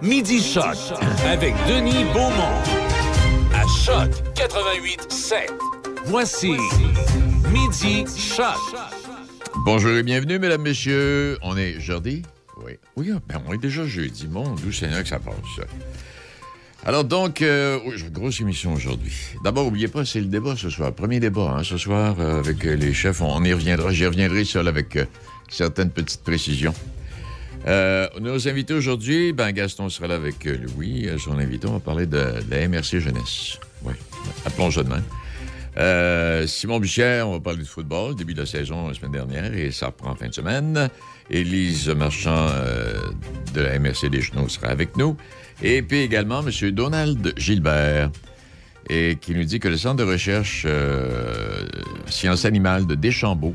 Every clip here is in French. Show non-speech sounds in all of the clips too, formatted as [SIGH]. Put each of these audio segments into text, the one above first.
Midi Shot avec Denis Beaumont. À Choc 88 7. Voici Midi Shot. Bonjour et bienvenue, mesdames, messieurs. On est jeudi? Oui. Oui, ah, ben on est déjà jeudi. Mon d'où c'est que ça passe. Alors donc, euh, grosse émission aujourd'hui. D'abord, n'oubliez pas, c'est le débat ce soir. Premier débat, hein, ce soir, euh, avec euh, les chefs. On y reviendra. J'y reviendrai seul avec certaines petites précisions. Euh, nos invités aujourd'hui, ben Gaston sera là avec euh, Louis, euh, son invité. On va parler de, la MRC Jeunesse. Oui, appelons. Euh, Simon Bichère, on va parler de football, début de la saison la semaine dernière, et ça reprend en fin de semaine. Élise Marchand de la MRC des Genoux sera avec nous. Et puis également M. Donald Gilbert, et qui nous dit que le centre de recherche sciences animales de Deschambault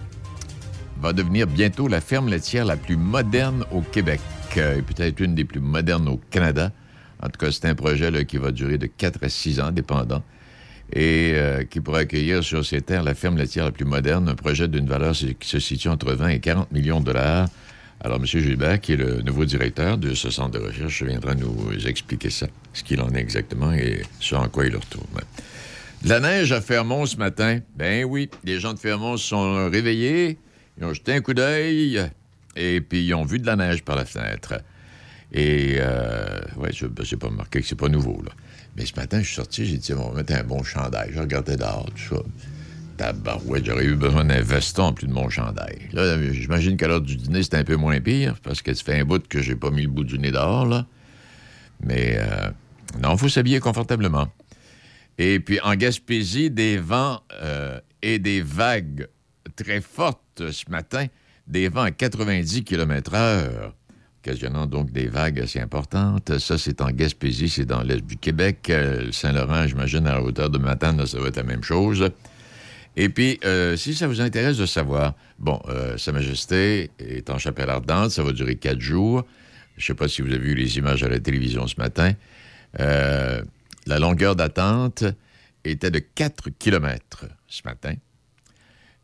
va devenir bientôt la ferme laitière la plus moderne au Québec euh, et peut-être une des plus modernes au Canada. En tout cas, c'est un projet qui va durer de 4 à 6 ans, dépendant, et euh, qui pourra accueillir sur ces terres la ferme laitière la plus moderne, un projet d'une valeur qui se situe entre 20 et 40 millions de dollars. Alors, M. Gilbert, qui est le nouveau directeur de ce centre de recherche, viendra nous expliquer ça, ce qu'il en est exactement et ce en quoi il retourne. De la neige à Fermont ce matin. Ben oui, les gens de Fermont se sont réveillés, ils ont jeté un coup d'œil et puis ils ont vu de la neige par la fenêtre. Et, euh, ouais, je n'ai pas remarqué que c'est pas nouveau. Mais ce matin, je suis sorti, j'ai dit, on va mettre un bon chandail. Je regardais dehors, tout ça. Tabarouette, j'aurais eu besoin d'un veston en plus de mon chandail. Là, j'imagine qu'à l'heure du dîner, c'était un peu moins pire, parce que ça fait un bout que j'ai pas mis le bout du nez dehors, là. Mais, euh, non, il faut s'habiller confortablement. Et puis, en Gaspésie, des vents euh, et des vagues très fortes ce matin, des vents à 90 km/h, occasionnant donc des vagues assez importantes. Ça, c'est en Gaspésie, c'est dans l'est du Québec. Euh, Saint-Laurent, j'imagine, à la hauteur de Matane, ça va être la même chose. Et puis, euh, si ça vous intéresse de savoir, bon, euh, Sa Majesté est en chapelle ardente, ça va durer quatre jours. Je ne sais pas si vous avez vu les images à la télévision ce matin. La longueur d'attente était de 4 km ce matin.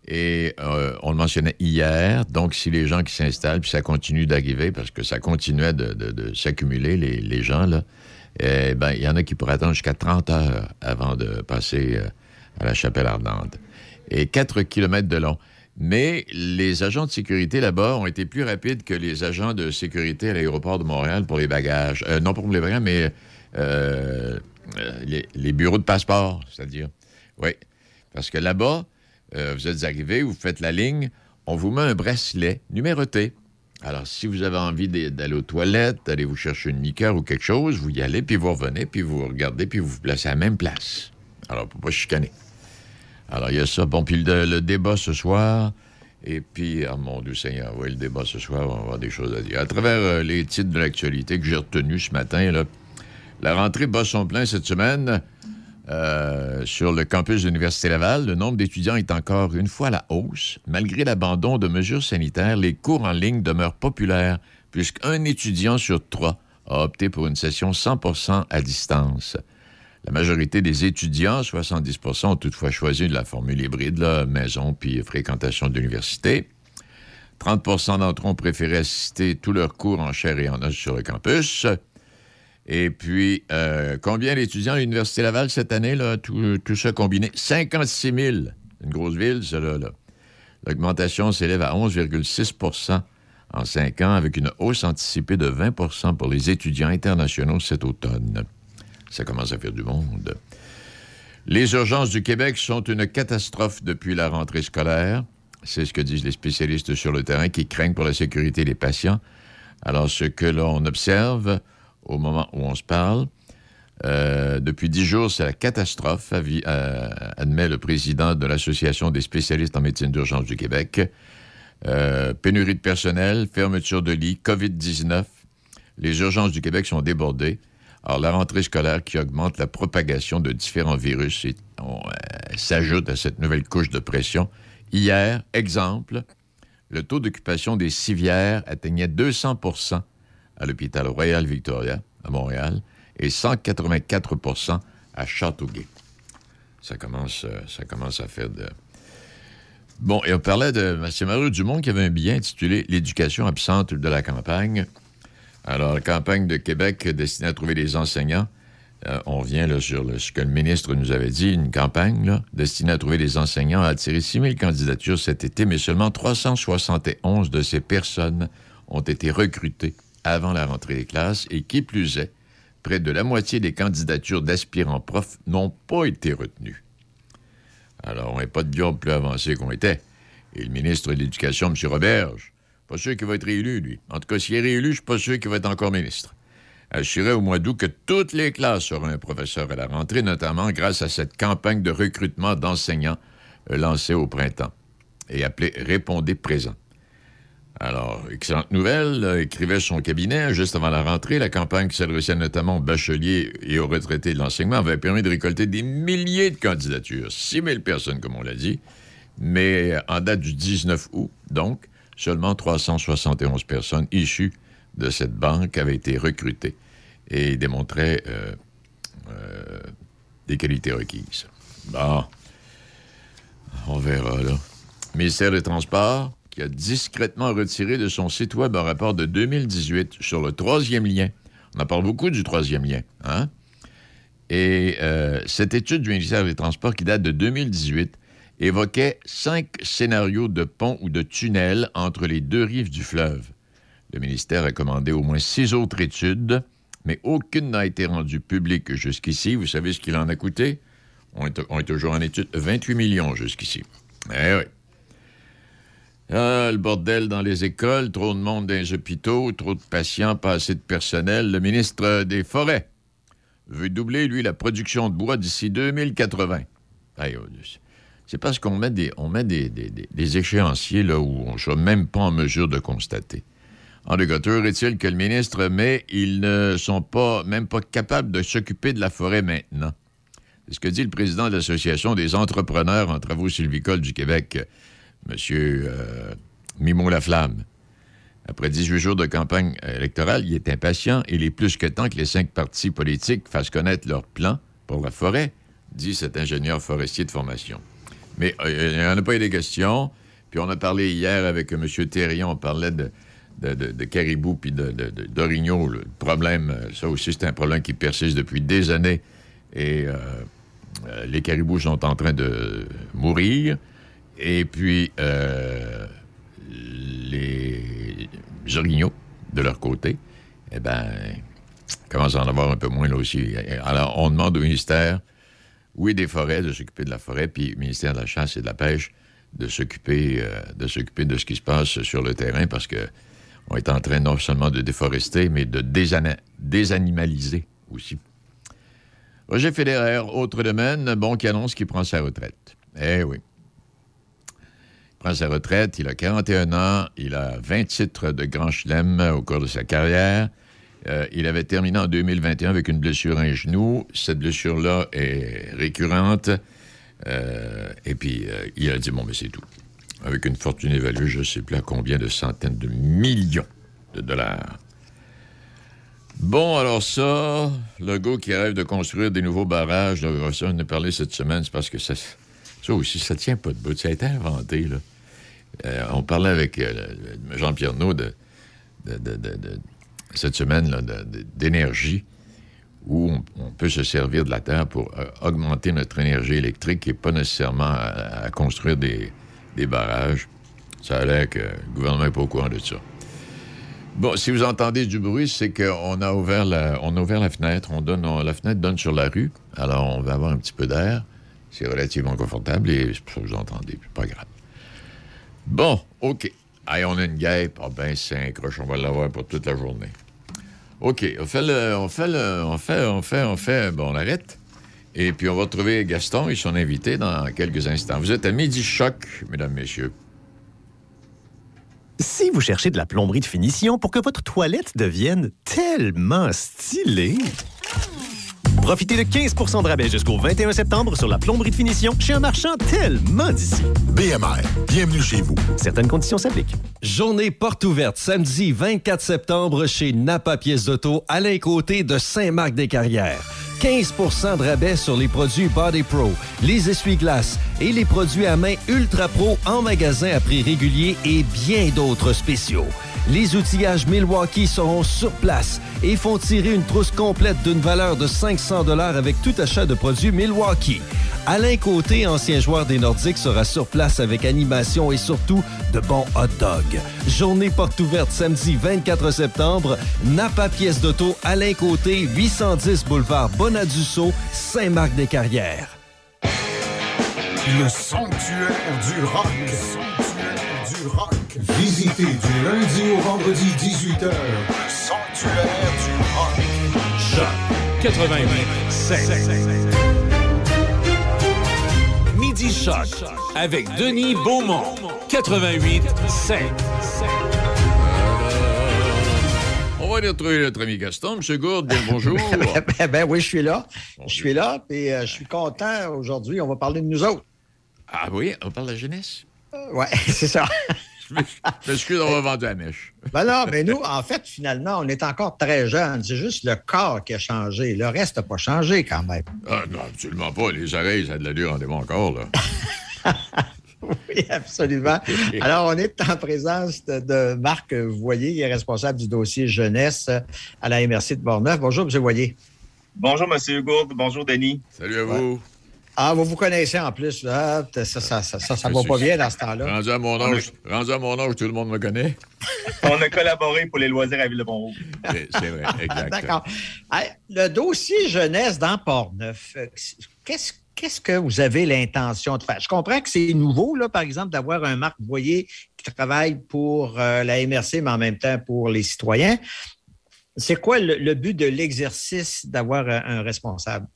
Et euh, on le mentionnait hier, donc si les gens qui s'installent, puis ça continue d'arriver, parce que ça continuait de, s'accumuler, les, gens, là, eh ben, il y en a qui pourraient attendre jusqu'à 30 heures avant de passer euh, à la chapelle ardente. Et 4 km de long. Mais les agents de sécurité là-bas ont été plus rapides que les agents de sécurité à l'aéroport de Montréal pour les bagages. Euh, non pour les bagages, mais euh, les bureaux de passeport, c'est-à-dire. Oui. Parce que là-bas, euh, vous êtes arrivé, vous faites la ligne, on vous met un bracelet numéroté. Alors, si vous avez envie d'aller aux toilettes, d'aller vous chercher une liqueur ou quelque chose, vous y allez, puis vous revenez, puis vous regardez, puis vous vous placez à la même place. Alors, pour pas chicaner. Alors, il y a ça. Bon, puis le, débat ce soir. Et puis, ah mon Dieu Seigneur, oui, le débat ce soir, on va avoir des choses à dire. À travers euh, les titres de l'actualité que j'ai retenus ce matin, la rentrée bat son plein cette semaine. Euh, sur le campus de l'Université Laval, le nombre d'étudiants est encore une fois à la hausse. Malgré l'abandon de mesures sanitaires, les cours en ligne demeurent populaires, puisqu'un étudiant sur trois a opté pour une session 100% à distance. La majorité des étudiants, 70% ont toutefois choisi la formule hybride, là, maison puis fréquentation d'université. 30% d'entre eux ont préféré assister tous leurs cours en chair et en os sur le campus. Et puis, euh, combien d'étudiants à l'Université Laval cette année, là, tout, tout ça combiné? 56 000. Une grosse ville, là. là. L'augmentation s'élève à 11,6% en cinq ans, avec une hausse anticipée de 20% pour les étudiants internationaux cet automne. Ça commence à faire du monde. Les urgences du Québec sont une catastrophe depuis la rentrée scolaire. C'est ce que disent les spécialistes sur le terrain qui craignent pour la sécurité des patients. Alors, ce que l'on observe au moment où on se parle, euh, depuis dix jours, c'est la catastrophe, euh, admet le président de l'Association des spécialistes en médecine d'urgence du Québec. Euh, pénurie de personnel, fermeture de lits, COVID-19. Les urgences du Québec sont débordées. Alors, la rentrée scolaire qui augmente la propagation de différents virus s'ajoute à cette nouvelle couche de pression. Hier, exemple, le taux d'occupation des civières atteignait 200 à l'hôpital Royal Victoria, à Montréal, et 184% à Châteauguay. Ça commence, euh, ça commence à faire de... Bon, et on parlait de... C'est Mario Dumont qui avait un billet intitulé « L'éducation absente de la campagne ». Alors, la campagne de Québec destinée à trouver des enseignants, euh, on vient là, sur ce que le ministre nous avait dit, une campagne destinée à trouver des enseignants, a attiré 6 000 candidatures cet été, mais seulement 371 de ces personnes ont été recrutées avant la rentrée des classes et qui plus est, près de la moitié des candidatures d'aspirants profs n'ont pas été retenues. Alors, on n'est pas de job plus avancé qu'on était. Et le ministre de l'Éducation, M. Roberge, pas sûr qu'il va être réélu, lui. En tout cas, s'il est réélu, je suis pas sûr qu'il va être encore ministre. Assurait au mois d'août que toutes les classes auront un professeur à la rentrée, notamment grâce à cette campagne de recrutement d'enseignants euh, lancée au printemps et appelée Répondez présent. Alors, excellente nouvelle, euh, écrivait son cabinet juste avant la rentrée. La campagne qui s'adressait notamment aux bacheliers et aux retraités de l'enseignement avait permis de récolter des milliers de candidatures, 6 000 personnes, comme on l'a dit. Mais en date du 19 août, donc, seulement 371 personnes issues de cette banque avaient été recrutées et démontraient euh, euh, des qualités requises. Bon, on verra, là. Ministère des Transports, a discrètement retiré de son site web un rapport de 2018 sur le troisième lien. On en parle beaucoup du troisième lien, hein? Et euh, cette étude du ministère des Transports, qui date de 2018, évoquait cinq scénarios de ponts ou de tunnels entre les deux rives du fleuve. Le ministère a commandé au moins six autres études, mais aucune n'a été rendue publique jusqu'ici. Vous savez ce qu'il en a coûté? On est, toujours en étude. 28 millions jusqu'ici. Eh oui. Ah, le bordel dans les écoles, trop de monde dans les hôpitaux, trop de patients, pas assez de personnel. Le ministre des Forêts veut doubler, lui, la production de bois d'ici 2080. Aïe, c'est parce qu'on met des, on met des, échéanciers là où on ne soit même pas en mesure de constater. En cas, est-il que le ministre, mais ils ne sont pas, même pas capables de s'occuper de la forêt maintenant? C'est ce que dit le président de l'Association des entrepreneurs en travaux sylvicoles du Québec, M. Euh, Mimo Laflamme. Après 18 jours de campagne électorale, il est impatient il est plus que temps que les cinq partis politiques fassent connaître leur plan pour la forêt, dit cet ingénieur forestier de formation. Mais euh, il n'y en a pas eu des questions. Puis on a parlé hier avec M. Thérion, on parlait de, de, caribou puis d'orignaux. Le problème, euh, ça aussi, c'est un problème qui persiste depuis des années. Et euh, les caribous sont en train de mourir. Et puis, les orignaux, de leur côté, eh bien, commencent à en avoir un peu moins là aussi. Alors, on demande au ministère oui, des forêts, de s'occuper de la forêt, puis le ministère de la Chasse et de la Pêche de s'occuper euh, de s'occuper de ce qui se passe sur le terrain parce que on est en train non seulement de déforester, mais de désanimaliser aussi. Roger Federer, autre domaine, bon, qui annonce qu'il prend sa retraite. Eh oui. Prend sa retraite, il a 41 ans, il a 20 titres de Grand Chelem au cours de sa carrière. Euh, il avait terminé en 2021 avec une blessure à un genou. Cette blessure-là est récurrente. Euh, et puis, euh, il a dit, bon, mais c'est tout. Avec une fortune évaluée, je ne sais plus à combien de centaines de millions de dollars. Bon, alors ça, le gars qui rêve de construire des nouveaux barrages, là, ça, on a parlé cette semaine, c'est parce que ça, ça aussi, ça tient pas de bout. Ça a été inventé, là. on parlait avec Jean-Pierre Naud de cette semaine d'énergie où on, peut se servir de la Terre pour euh, augmenter notre énergie électrique et pas nécessairement à, construire des, barrages. Ça a l'air que le gouvernement n'est pas au courant de ça. Bon, si vous entendez du bruit, c'est qu'on a ouvert la, on a ouvert la fenêtre. On donne, la fenêtre donne sur la rue. Alors, on va avoir un petit peu d'air. C'est relativement confortable et c'est ça que vous entendez. pas grave. Bon, OK. Hey, on a une guêpe. Ah ben, c'est un croche, on va l'avoir pour toute la journée. OK, on fait le, on fait le, on fait, on fait, on fait, bon, on arrête. Et puis on va retrouver Gaston et son invité dans quelques instants. Vous êtes à Midi Choc, mesdames, messieurs. Si vous cherchez de la plomberie de finition pour que votre toilette devienne tellement stylée... Profitez de 15% de rabais jusqu'au 21 septembre sur la plomberie de finition chez un marchand tellement d'ici. BMR, bienvenue chez vous. Certaines conditions s'appliquent. Journée porte ouverte samedi 24 septembre chez Napa Pièces d'Auto, à Côté de Saint-Marc-des-Carrières. 15% de rabais sur les produits Body Pro, les essuie-glaces et les produits à main Ultra Pro en magasin à prix régulier et bien d'autres spéciaux. Les outillages Milwaukee seront sur place et font tirer une trousse complète d'une valeur de 500 dollars avec tout achat de produits Milwaukee. Alain Côté, ancien joueur des Nordiques, sera sur place avec animation et surtout de bons hot dogs. Journée porte ouverte samedi 24 septembre. Napa Pièce d'auto, Alain Côté, 810 boulevard Bonadusseau, Saint-Marc-des-Carrières. Le sanctuaire du rock. Le sanctuaire du rock. Visitez du lundi au vendredi 18h. Sanctuaire du rock. Choc 88 7. Midi Choc avec Denis Beaumont 88 7. On va aller retrouver notre ami Gaston. Monsieur Gourde, bien bonjour. [LAUGHS] ben, ben oui, je suis là. Je suis là, puis euh, je suis content aujourd'hui. On va parler de nous autres. ah oui, on parle de la jeunesse? Euh, ouais, [LAUGHS] c'est ça. Je m'excuse d'avoir vendu la mèche. Ben non, mais nous, en fait, finalement, on est encore très jeunes. C'est juste le corps qui a changé. Le reste n'a pas changé quand même. Ah non, absolument pas. Les oreilles, ça a de l'allure en démon encore, là. [LAUGHS] Oui, absolument. Alors, on est en présence de, de Marc Voyer, qui est responsable du dossier jeunesse à la MRC de Borneuf. Bonjour, M. Voyer. Bonjour, Monsieur Gourde. Bonjour, Denis. Salut à vous. Ah, vous vous connaissez en plus. Là. Ça, ça, ça, ça, ça, ça va pas bien dans ce temps-là. Rendu à mon âge, rendu à mon âge, tout le monde me connaît. [LAUGHS] On a collaboré pour les loisirs à Ville-de-Pont-Rouge. C'est c'est vrai, [LAUGHS] exact. D'accord. Le dossier jeunesse dans Port-Neuf, qu'est-ce qu'est-ce que vous avez l'intention de faire? Je comprends que c'est nouveau, là, par exemple, d'avoir un Marc Voyer qui travaille pour euh, la MRC, mais en même temps pour les citoyens. C'est quoi le, le but de l'exercice d'avoir un, un responsable?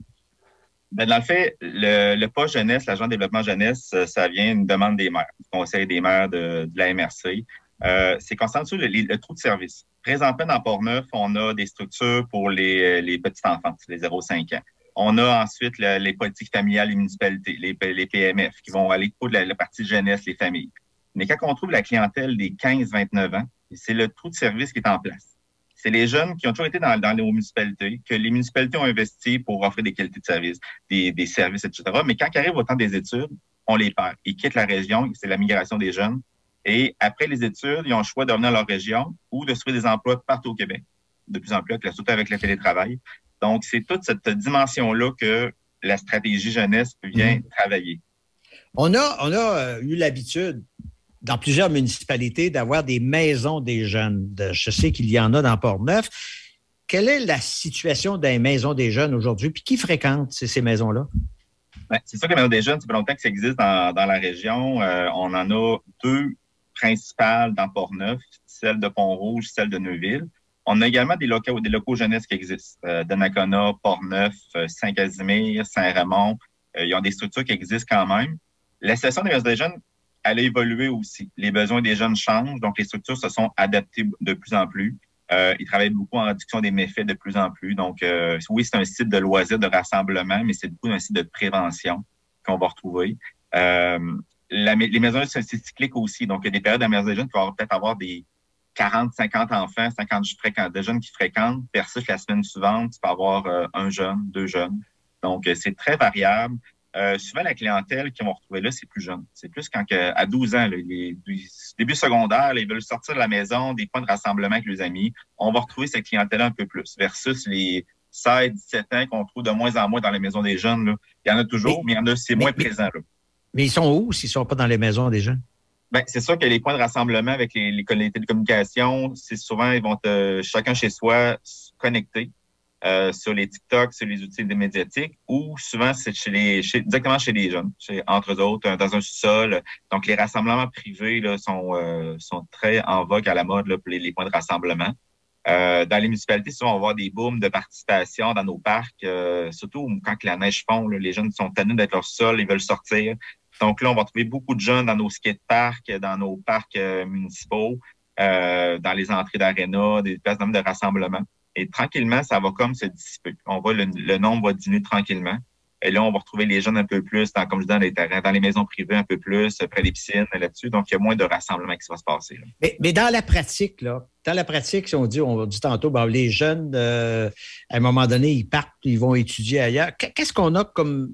Ben, dans le fait, le, le jeunesse, l'agent de développement jeunesse, euh, ça vient d'une demande des maires, du Conseil des maires de, de la MRC. Euh, c'est constant sur le, le trou de service. Présentement, dans Port-Neuf, on a des structures pour les, les petites enfants, les 0-5 ans. On a ensuite le- les politiques familiales, les municipalités, les, les PMF, qui vont aller pour la, la partie jeunesse, les familles. Mais quand on trouve la clientèle des 15-29 ans, c'est le trou de service qui est en place. C'est les jeunes qui ont toujours été dans, dans les municipalités, que les municipalités ont investi pour offrir des qualités de services, des, des services, etc. Mais quand ils arrivent au temps des études, on les perd. Ils quittent la région, c'est la migration des jeunes. Et après les études, ils ont le choix de revenir à leur région ou de se trouver des emplois partout au Québec. De plus en plus, avec surtout avec le télétravail. Donc, c'est toute cette dimension-là que la stratégie jeunesse vient travailler. On a, on a euh, eu l'habitude dans plusieurs municipalités d'avoir des maisons des jeunes. Je sais qu'il y en a dans Port-Neuf. Quelle est la situation des maisons des jeunes aujourd'hui? Puis qui fréquente ces, maisons-là? Ouais, c'est sûr que la Maison des jeunes, ça fait longtemps que ça existe dans, dans la région. Euh, on en a deux principales dans Port-Neuf, celle de Pont-Rouge, celle de Neuville. On a également des locaux, des locaux jeunesse qui existent. Euh, Donnacona, Port-Neuf, euh, Saint-Casimir, Saint-Raymond. Euh, ils ont des structures qui existent quand même. La situation des maisons des jeunes, elle a évolué aussi. Les besoins des jeunes changent, donc les structures se sont adaptées de plus en plus. Euh, ils travaillent beaucoup en réduction des méfaits de plus en plus. Donc, euh, oui, c'est un site de loisirs, de rassemblement, mais c'est beaucoup un site de prévention qu'on va retrouver. Euh, les maisons c'est c'est cyclique aussi. Donc, il y a des périodes à des jeunes qui vont peut-être avoir des 40, 50 enfants, 50 fréquents, de jeunes qui fréquentent, versus la semaine suivante, tu peux avoir euh, un jeune, deux jeunes. Donc, euh, c'est très variable. Euh, souvent, la clientèle qu'ils vont retrouver là, c'est plus jeune. C'est plus quand que, à 12 ans, là, les, les début secondaire, là, ils veulent sortir de la maison, des points de rassemblement avec les amis. On va retrouver cette clientèle un peu plus versus les 16, 17 ans qu'on trouve de moins en moins dans les maisons des jeunes. Là. Il y en a toujours, mais, il y en a, c'est moins mais- présent. Là. Mais ils sont où s'ils ne sont pas dans les maisons des jeunes? Ben, c'est sûr que les points de rassemblement avec les, les, les télécommunications, c'est souvent, ils vont te, chacun chez soi se connecter euh, sur les TikTok, sur les outils des médiatiques, ou souvent c'est chez les, chez, directement chez les jeunes, chez, entre autres, euh, dans un sous-sol. Donc, les rassemblements privés là, sont, euh, sont très en vogue à la mode là, pour les, les points de rassemblement. Euh, dans les municipalités, souvent, on va des booms de participation dans nos parcs, euh, surtout quand la neige fond, là, les jeunes sont tannés d'être leur sol, ils veulent sortir. Donc là, on va trouver beaucoup de jeunes dans nos skateparks, dans nos parcs municipaux, dans les entrées d'aréna, des places de rassemblement. Et tranquillement, ça va comme se dissiper. On va le, le nombre va diminuer tranquillement. Et là, on va retrouver les jeunes un peu plus, dans, comme je dis, dans les terrains, dans les maisons privées un peu plus, près des piscines, là-dessus. Donc, il y a moins de rassemblement qui va se passer. Là. Mais, mais dans la pratique, là, dans la pratique, si on dit, on dit tantôt, ben, les jeunes, euh, à un moment donné, ils partent, ils vont étudier ailleurs. Qu'est- Qu'est-ce qu'on a comme,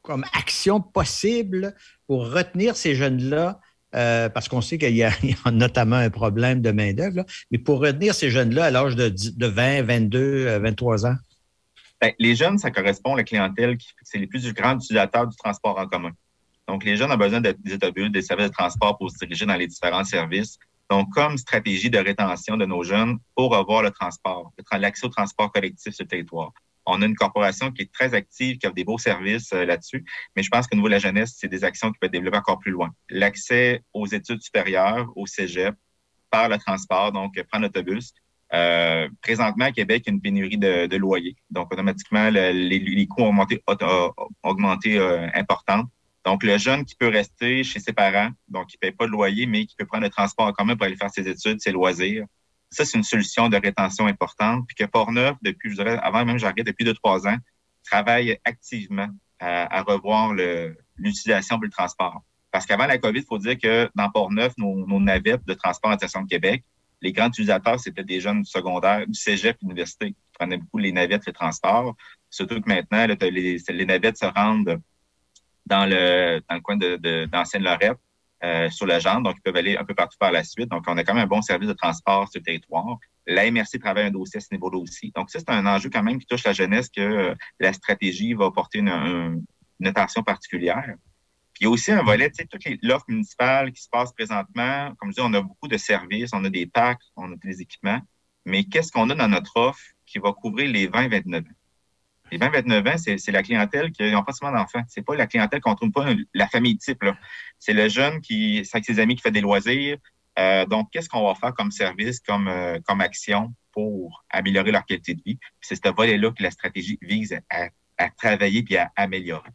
comme action possible pour retenir ces jeunes-là euh, parce qu'on sait qu'il y, a [LAUGHS] notamment un problème de main-d'œuvre, mais pour retenir ces jeunes-là à l'âge de, de, 20, 22, 23 ans? Bien, les jeunes, ça correspond à la clientèle qui c'est les plus grands utilisateurs du transport en commun. Donc, les jeunes ont besoin des autobus, des services de transport pour se diriger dans les différents services. Donc, comme stratégie de rétention de nos jeunes pour avoir le transport, l'accès au transport collectif sur le territoire. On a une corporation qui est très active, qui a des beaux services euh, là-dessus, mais je pense qu'au niveau de la jeunesse, c'est des actions qui peuvent être développées encore plus loin. L'accès aux études supérieures, au cégep, par le transport, donc prendre l'autobus. Euh, présentement, à Québec, il y a une pénurie de, de loyers. Donc, automatiquement, les, les, coûts ont augmenté, ont euh. Donc, le jeune qui peut rester chez ses parents, donc qui ne paye pas de loyer, mais qui peut prendre le transport en commun pour aller faire ses études, ses loisirs, ça, c'est une solution de rétention importante. Puis que Portneuf, depuis, je dirais, avant même j'arrête, depuis deux, trois ans, travaille activement à, revoir l'utilisation le transport. Parce qu'avant la COVID, il faut dire que dans Portneuf, nos, nos navettes de transport en direction de Québec, les grands utilisateurs, c'était des jeunes du secondaire, du cégep, université, qui prenaient beaucoup les navettes, les transports. Surtout que maintenant, les, les navettes se rendent dans le, dans le coin d'Ancienne-Lorette. Euh, sur la jambe, donc ils peuvent aller un peu partout par la suite. Donc, on a quand même un bon service de transport sur le territoire. La MRC travaille un dossier à ce niveau-là aussi. Donc, ça, c'est un enjeu quand même qui touche la jeunesse que euh, la stratégie va porter une, attention particulière. Puis il y a aussi un volet, tu sais, toute l'offre municipale qui se passe présentement. Comme je dis, on a beaucoup de services, on a des packs, on a des équipements. Mais qu'est-ce qu'on a dans notre offre qui va couvrir les 20-29 ans? Les 20-29 ans, c'est la clientèle qui n'a pas seulement d'enfants. C'est pas la clientèle qu'on trouve pas la famille type. C'est le jeune qui, avec ses amis qui fait des loisirs. Euh, donc, qu'est-ce qu'on va faire comme service, comme, euh, action pour améliorer leur qualité de vie? C'est ce volet-là que la stratégie vise à, à travailler puis à améliorer.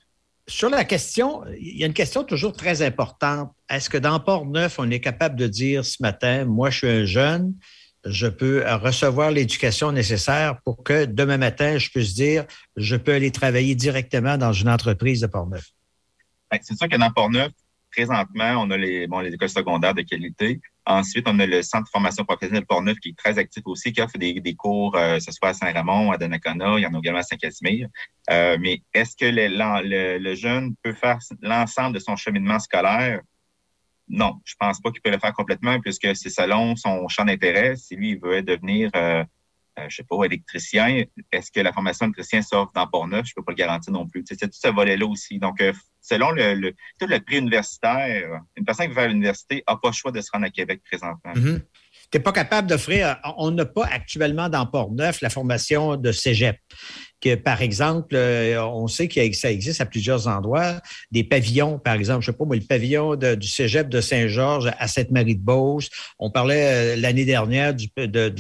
Sur la question, il y a une question toujours très importante. Est-ce que dans Port-Neuf, on est capable de dire ce matin, moi, je suis un jeune, je peux recevoir l'éducation nécessaire pour que demain matin, je puisse dire, je peux aller travailler directement dans une entreprise de Portneuf. Ben, c'est sûr que dans Portneuf, présentement, on a les, écoles secondaires de qualité. Ensuite, on a le Centre de formation professionnelle Portneuf qui est très actif aussi, qui offre des, des cours, euh, ce soit à Saint-Ramon, à Donnacona, il y en a également à Saint-Casimir. Euh, mais est-ce que le, le, jeune peut faire l'ensemble de son cheminement scolaire? Non, je pense pas qu'il peut le faire complètement puisque c'est selon son champ d'intérêt. Si lui, il veut devenir, euh, euh, je sais pas, électricien, est-ce que la formation d'électricien s'offre dans Port-Neuf? Je peux pas le garantir non plus. C'est tout ce volet-là aussi. Donc, euh, selon le, prix universitaire, une personne qui veut faire l'université n'a pas le choix de se rendre à Québec présentement. Mm-hmm. Tu n'es pas capable d'offrir, on n'a pas actuellement dans Port-Neuf la formation de cégep que, par exemple, euh, on sait que ça existe à plusieurs endroits, des pavillons, par exemple, je sais pas moi, le pavillon du cégep de Saint-Georges à Sainte-Marie-de-Beauce. On parlait euh, l'année dernière du,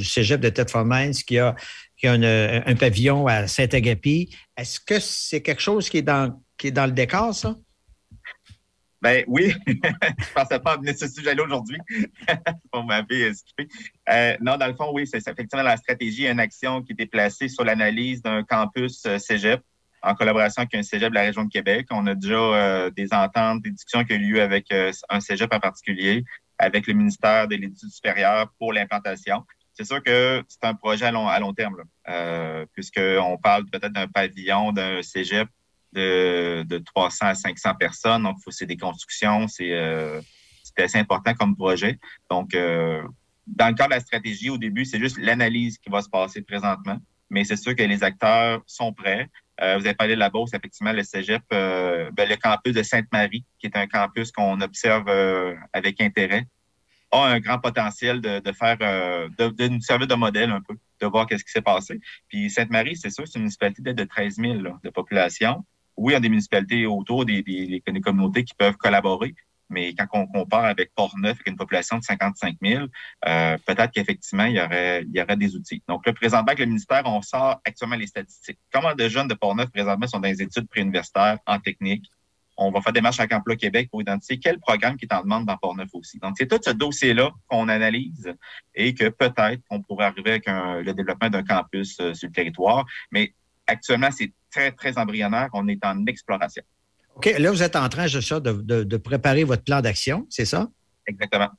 cégep de Tête-Mines qui a, qui a un pavillon à Saint-Agapi. Est-ce que c'est quelque chose qui est dans, qui est dans le décor, ça? Ben oui, [LAUGHS] je pensais pas venir ce sujet-là aujourd'hui. [LAUGHS] On m'avait skippé. Euh, non, dans le fond, oui, c'est effectivement la stratégie, une action qui était placée sur l'analyse d'un campus euh, cégep en collaboration avec un cégep de la région de Québec. On a déjà euh, des ententes, des discussions qui ont eu lieu avec euh, un cégep en particulier, avec le ministère de l'Étude supérieure pour l'implantation. C'est sûr que c'est un projet à long, à long terme, puisqu'on parle peut-être d'un pavillon, d'un cégep de, de 300 à 500 personnes. Donc, c'est des constructions, c'est euh, assez important comme projet. Donc, euh, dans le cadre de la stratégie, au début, c'est juste l'analyse qui va se passer présentement. Mais c'est sûr que les acteurs sont prêts. Euh, vous avez parlé de la Beauce, effectivement, le cégep, euh, ben, le campus de Sainte-Marie, qui est un campus qu'on observe euh, avec intérêt, a un grand potentiel de, de faire, de, de, nous servir de modèle un peu, de voir qu'est-ce qui s'est passé. Puis Sainte-Marie, c'est sûr, c'est une municipalité de 13 000 de population oui, il y a des municipalités autour, des, communautés qui peuvent collaborer, mais quand on compare avec Port-Neuf, avec une population de 55 000, euh, peut-être qu'effectivement, il y, aurait, il y aurait des outils. Donc, le présentement, avec le ministère, on sort actuellement les statistiques. Comment de jeunes de Port-Neuf, présentement, sont dans les études préuniversitaires en technique? On va faire des marches avec Emploi Québec pour identifier quel programme qui est en demande dans Port-Neuf aussi. Donc, c'est tout ce dossier-là qu'on analyse et que peut-être qu'on pourrait arriver avec le développement d'un campus euh, sur le territoire. Mais actuellement, c'est très, très embryonnaire. On est en exploration. OK. Là, vous êtes en train, je sais, de, de, préparer votre plan d'action, c'est ça? Exactement.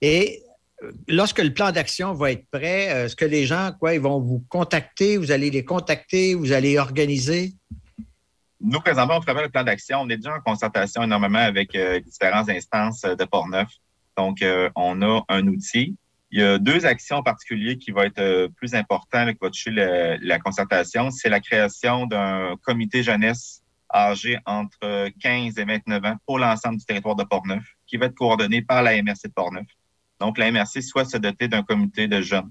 Et euh, lorsque le plan d'action va être prêt, euh, est-ce que les gens, quoi, ils vont vous contacter, vous allez les contacter, vous allez organiser? nous, présentement, on travaille le plan d'action. On est déjà en concertation énormément avec euh, différentes instances de Portneuf. Donc, euh, on a un outil. Il y a deux actions en particulier qui vont être euh, plus importantes, qui vont toucher la, la concertation. C'est la création d'un comité jeunesse âgé entre 15 et 29 ans pour l'ensemble du territoire de Portneuf, qui va être coordonné par la MRC de Portneuf. Donc, la MRC souhaite se doter d'un comité de jeunes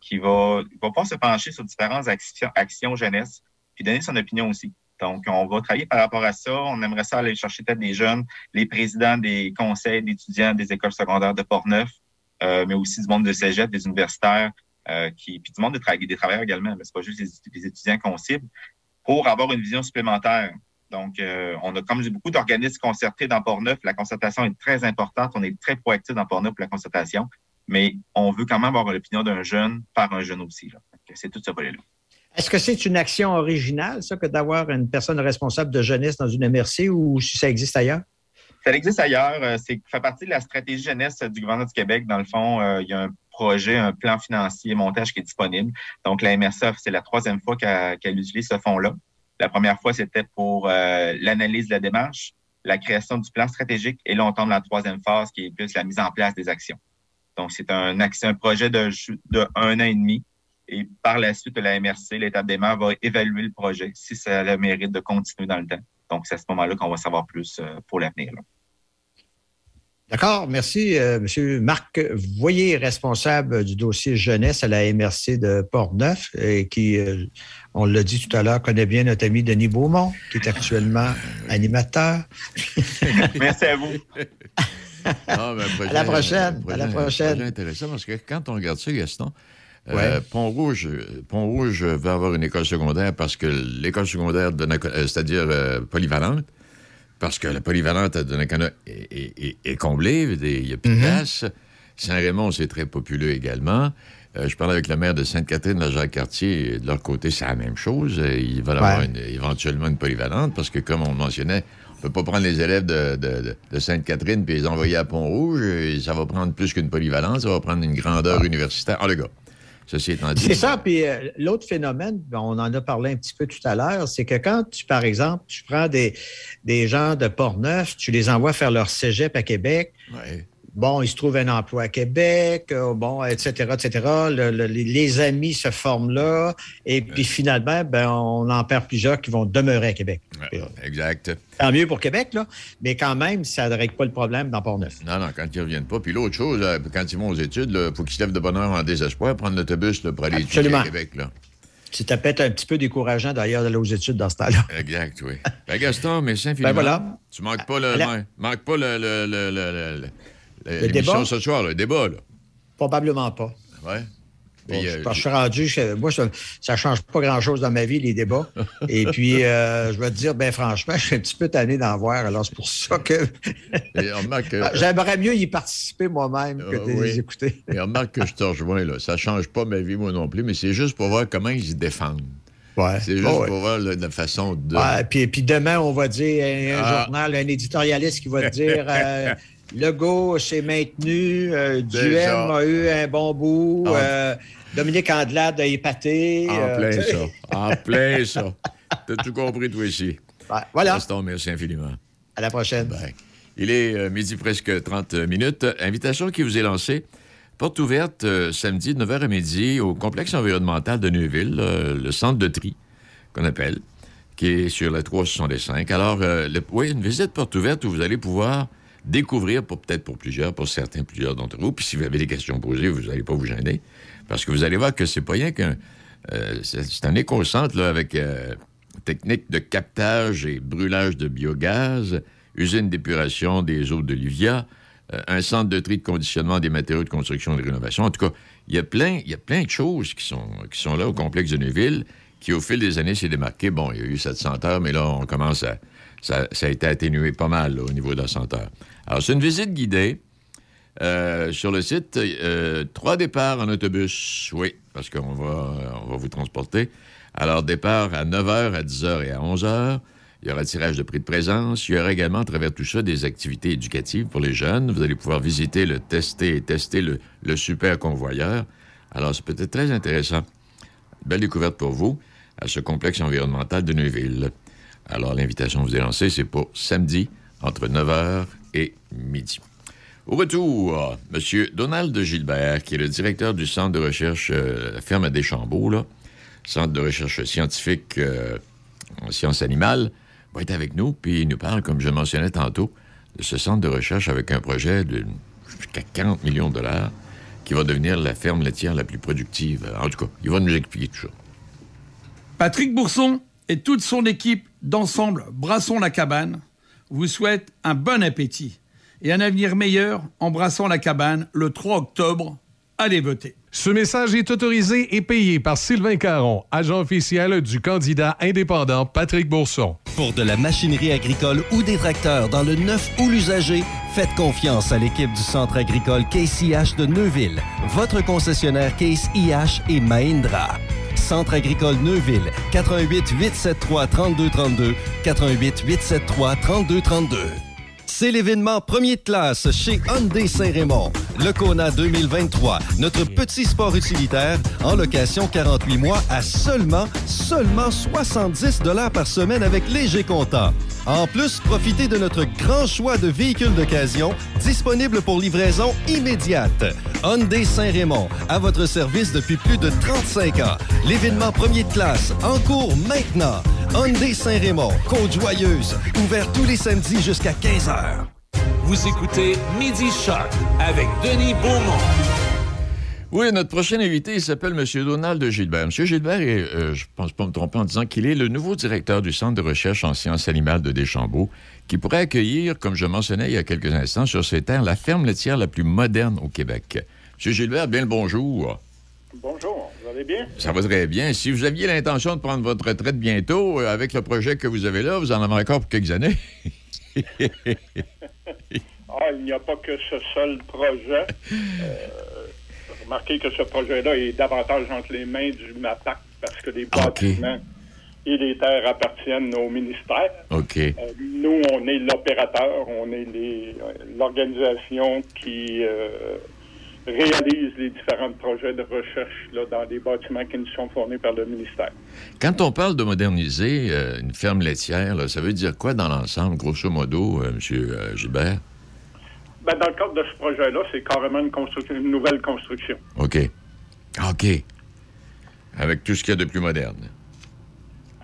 qui va, va pouvoir se pencher sur différentes actions, actions jeunesse, puis donner son opinion aussi. Donc, on va travailler par rapport à ça. On aimerait ça aller chercher peut-être des jeunes, les présidents des conseils d'étudiants des écoles secondaires de Portneuf, euh, mais aussi du monde de cégep, des universitaires, euh, qui, puis du monde des, travailleurs également. Mais c'est pas juste les, étudiants qu'on cible, pour avoir une vision supplémentaire. Donc, euh, on a comme beaucoup d'organismes concertés dans Portneuf. La concertation est très importante. On est très proactif dans Portneuf pour la concertation, mais on veut quand même avoir l'opinion d'un jeune par un jeune aussi. C'est tout ce volet-là. Est-ce que c'est une action originale, ça, que d'avoir une personne responsable de jeunesse dans une MRC ou si ça existe ailleurs? Ça existe ailleurs. Euh, c'est fait partie de la stratégie jeunesse du gouvernement du Québec. Dans le fond, euh, il y a un projet, un plan financier montage qui est disponible. Donc, la MRC, c'est la troisième fois qu'elle utilise ce fonds-là. La première fois, c'était pour euh, l'analyse de la démarche, la création du plan stratégique, et là, on tombe dans la troisième phase qui est plus la mise en place des actions. Donc, c'est un, un projet de, de un an et demi et par la suite, la MRC, l'État des maires, va évaluer le projet si ça a le mérite de continuer dans le temps. Donc, c'est à ce moment-là qu'on va savoir plus euh, pour l'avenir. D'accord, merci. Euh, Monsieur Marc Voyer, responsable du dossier jeunesse à la MRC de Portneuf, et qui, euh, on l'a dit tout à l'heure, connaît bien notre ami Denis Beaumont, qui est actuellement animateur. [LAUGHS] merci à vous. à la prochaine. à la prochaine. intéressant parce que quand on regarde ça, Gaston, euh, Pont-Rouge, Pont-Rouge va avoir une école secondaire parce que l'école secondaire de euh, c'est-à-dire euh, polyvalente, parce que la polyvalente de Nakana est, comblée, il n'y a plus de mhm. place. Saint-Raymond, c'est très populeux également. je parlais avec la maire de Sainte-Catherine, la Jacques-Cartier, de leur côté, c'est la même chose. Ils veulent avoir éventuellement une polyvalente parce que, comme on mentionnait, on ne peut pas prendre les élèves de, Sainte-Catherine et les envoyer à Pont-Rouge. Ça va prendre plus qu'une polyvalente, ça va prendre une grandeur universitaire. En le gars. C'est ça. Puis euh, l'autre phénomène, ben, on en a parlé un petit peu tout à l'heure, c'est que quand tu, par exemple, tu prends des, des gens de Port-Neuf, tu les envoies faire leur cégep à Québec. Bon, il se trouve un emploi à Québec, euh, bon, etc., etc. les amis se forment là, et puis finalement, ben, on en perd plusieurs qui vont demeurer à Québec. exact. Tant mieux pour Québec, là, mais quand même, ça ne règle pas le problème dans Port-Neuf. Non, non, quand ils ne reviennent pas. Puis l'autre chose, euh, quand ils vont aux études, il faut qu'ils se lèvent de bonne heure en désespoir, prendre l'autobus pour aller étudier à Québec. Là. C'était peut-être un petit peu décourageant d'ailleurs d'aller aux études dans ce temps-là. Exact, oui. Ben, Gaston, merci infiniment. Ben voilà. Tu manques pas le, manques pas le, le le débat? ce soir, le débat, là. Probablement pas. Ouais. Euh, je suis rendu, moi, ça ne change pas grand-chose dans ma vie, les débats. [LAUGHS] Et puis, euh, je vais te dire, ben franchement, je suis un petit peu tanné d'en voir. Alors, c'est pour ça que [LAUGHS] j'aimerais mieux y participer moi-même que de les écouter. Et remarque que je te rejoins, là. Ça ne change pas ma vie, moi non plus, mais c'est juste pour voir comment ils se défendent. Ouais. C'est juste pour voir la façon de. Ouais, puis, puis demain, on va dire un, ah. journal, un éditorialiste qui va te dire euh, [LAUGHS] Legault s'est maintenu. Euh, Duhem a eu un bon bout. Euh, Dominique Andelade a épaté. En euh, plein ça. En [LAUGHS] plein ça. T'as tout compris, toi ici. voilà. Gaston, merci infiniment. À la prochaine. Il est midi presque 30 minutes. Invitation qui vous est lancée. Porte ouverte samedi de 9h à midi au complexe environnemental de Neuville, le centre de tri qu'on appelle, qui est sur la 365. Alors, oui, une visite porte ouverte où vous allez pouvoir découvrir, peut-être pour plusieurs, pour certains, plusieurs d'entre vous. Puis si vous avez des questions posées, vous n'allez pas vous gêner. Parce que vous allez voir que c'est pas rien qu'un. Euh, c'est un éco-centre avec euh, technique de captage et brûlage de biogaz, usine d'épuration des eaux de l'Ivia, euh, un centre de tri de conditionnement des matériaux de construction et de rénovation. En tout cas, il y a plein, il y a plein de choses qui sont, qui sont là au complexe de Neuville, qui au fil des années s'est démarqué. Bon, il y a eu 700 heures, mais là, on commence à. Ça, a été atténué pas mal au niveau de la senteur. Alors, c'est une visite guidée. Euh, sur le site, euh, trois départs en autobus, oui, parce qu'on va, on va vous transporter. Alors, départ à 9h, à 10h et à 11h. Il y aura tirage de prix de présence. Il y aura également, à travers tout ça, des activités éducatives pour les jeunes. Vous allez pouvoir visiter, le tester et tester le, le super convoyeur. Alors, c'est peut-être très intéressant. Belle découverte pour vous à ce complexe environnemental de Neuville. Alors, l'invitation vous est lancée, c'est pour samedi, entre 9h et midi. Au retour, M. Donald Gilbert, qui est le directeur du Centre de recherche euh, la ferme à Deschambault, Centre de recherche scientifique euh, en sciences animales, va être avec nous, puis il nous parle, comme je mentionnais tantôt, de ce centre de recherche avec un projet de jusqu'à 40 millions de dollars qui va devenir la ferme laitière la plus productive. En tout cas, il va nous expliquer tout ça. Patrick Bourson et toute son équipe d'ensemble Brassons la cabane vous souhaitent un bon appétit et un avenir meilleur en brassant la cabane le 3 octobre. Allez voter. Ce message est autorisé et payé par Sylvain Caron, agent officiel du candidat indépendant Patrick Bourson. Pour de la machinerie agricole ou des tracteurs dans le neuf ou l'usager, faites confiance à l'équipe du Centre agricole Case IH de Neuville, votre concessionnaire Case IH et Mahindra. Centre agricole Neuville, 88 873 3232, 88 873 3232. C'est l'événement premier de classe chez Hyundai Saint-Raymond. Le Kona 2023, notre petit sport utilitaire en location 48 mois à seulement, seulement 70 dollars par semaine avec léger comptant. En plus, profitez de notre grand choix de véhicules d'occasion disponibles pour livraison immédiate. Hyundai Saint-Raymond, à votre service depuis plus de 35 ans. L'événement premier de classe, en cours maintenant. Hyundai Saint-Raymond, Côte-Joyeuse, ouvert tous les samedis jusqu'à 15h. Vous écoutez Midi Shark avec Denis Beaumont. Oui, notre prochain invité, il s'appelle M. Donald Gilbert. M. Gilbert est, euh, je pense pas me tromper en disant qu'il est le nouveau directeur du Centre de recherche en sciences animales de Deschambault, qui pourrait accueillir, comme je mentionnais il y a quelques instants, sur ses terres, la ferme laitière la plus moderne au Québec. M. Gilbert, bien le bonjour. Bonjour, vous allez bien? Ça va très bien. Si vous aviez l'intention de prendre votre retraite bientôt, euh, avec le projet que vous avez là, vous en avez encore pour quelques années. [LAUGHS] [LAUGHS] ah, il n'y a pas que ce seul projet. Euh, remarquez que ce projet-là est davantage entre les mains du MAPAC parce que les bâtiments et les terres appartiennent au ministère. OK. Euh, nous, on est l'opérateur, on est l'organisation qui euh, réalise les différents projets de recherche là, dans des bâtiments qui nous sont fournis par le ministère. Quand on parle de moderniser euh, une ferme laitière, là, ça veut dire quoi dans l'ensemble, grosso modo, M. Gilbert? Ben, dans le cadre de ce projet-là, c'est carrément une, construction, une nouvelle construction. OK. OK. Avec tout ce qu'il y a de plus moderne.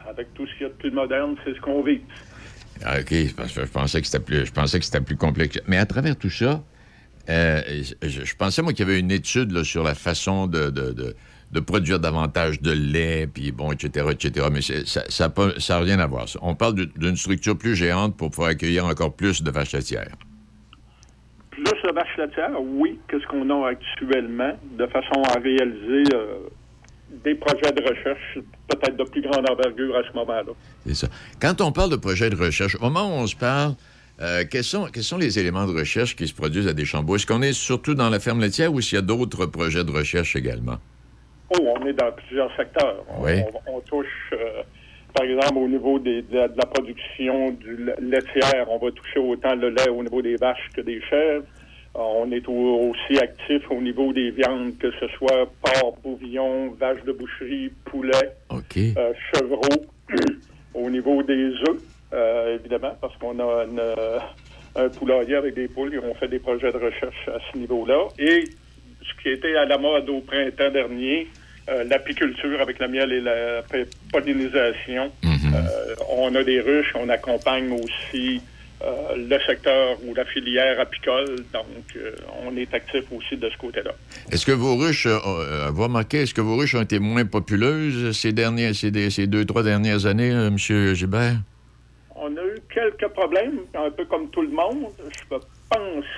Avec tout ce qu'il y a de plus moderne, c'est ce qu'on vit. Ah, OK. Je pensais que c'était plus, je pensais que c'était plus complexe. Mais à travers tout ça, euh, je, pensais, moi, qu'il y avait une étude là, sur la façon de, de, de, de, produire davantage de lait, puis bon, etc., etc. Mais ça n'a ça rien à voir. On parle d'une structure plus géante pour pouvoir accueillir encore plus de vaches laitières plus de vaches laitières, oui, que ce qu'on a actuellement, de façon à réaliser euh, des projets de recherche peut-être de plus grande envergure à ce moment-là. C'est ça. Quand on parle de projets de recherche, au moment où on se parle, euh, quels, sont, quels sont les éléments de recherche qui se produisent à Deschambault? Est-ce qu'on est surtout dans la ferme laitière ou s'il y a d'autres projets de recherche également? Oh, on est dans plusieurs secteurs. Oui. On, touche... Euh, par exemple, au niveau de, la production du laitière, on va toucher autant le lait au niveau des vaches que des chèvres. Euh, on est aussi actif au niveau des viandes, que ce soit porc, bouvillon, vaches de boucherie, poulet, euh, chevreau. [CLEARS THROAT] au niveau des œufs, euh, évidemment, parce qu'on a un poulailler avec des poules et on fait des projets de recherche à ce niveau-là. Et ce qui était à la mode au printemps dernier, euh, l'apiculture avec le miel et la pollinisation. Mhm. Euh, on a des ruches, on accompagne aussi euh, le secteur ou la filière apicole, donc on est actif aussi de ce côté-là. Est-ce que vos ruches, vous remarquez, est-ce que vos ruches ont été moins populeuses ces, dernières, ces, ces deux, trois dernières années, M. Gilbert? On a eu quelques problèmes, un peu comme tout le monde. Je pense,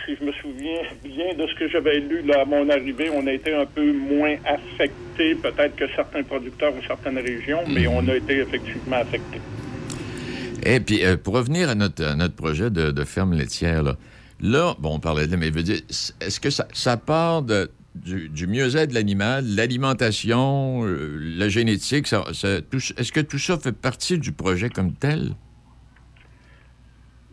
si je me souviens bien de ce que j'avais lu là, à mon arrivée, on a été un peu moins affecté peut-être que certains producteurs ou certaines régions, mais Mhm. on a été effectivement affecté. Et puis, euh, pour revenir à notre, notre projet de, ferme laitière, là, là, bon, on parlait de mais je veux dire, est-ce que ça, ça part de, du, mieux-être de l'animal, l'alimentation, euh, la génétique, ça, est-ce que tout ça fait partie du projet comme tel?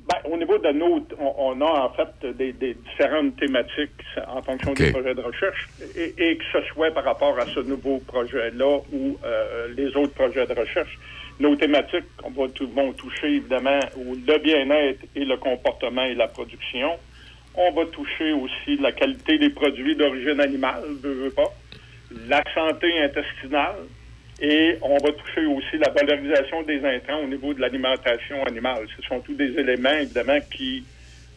Ben, au niveau de nos, on, on a en fait des, des différentes thématiques en fonction des projets de recherche et, et que ce soit par rapport à ce nouveau projet-là ou euh, les autres projets de recherche. Nos thématiques on va tout, vont toucher évidemment au, le bien-être et le comportement et la production. On va toucher aussi la qualité des produits d'origine animale, veux, veux pas, la santé intestinale, et on va toucher aussi la valorisation des intrants au niveau de l'alimentation animale. Ce sont tous des éléments, évidemment, qui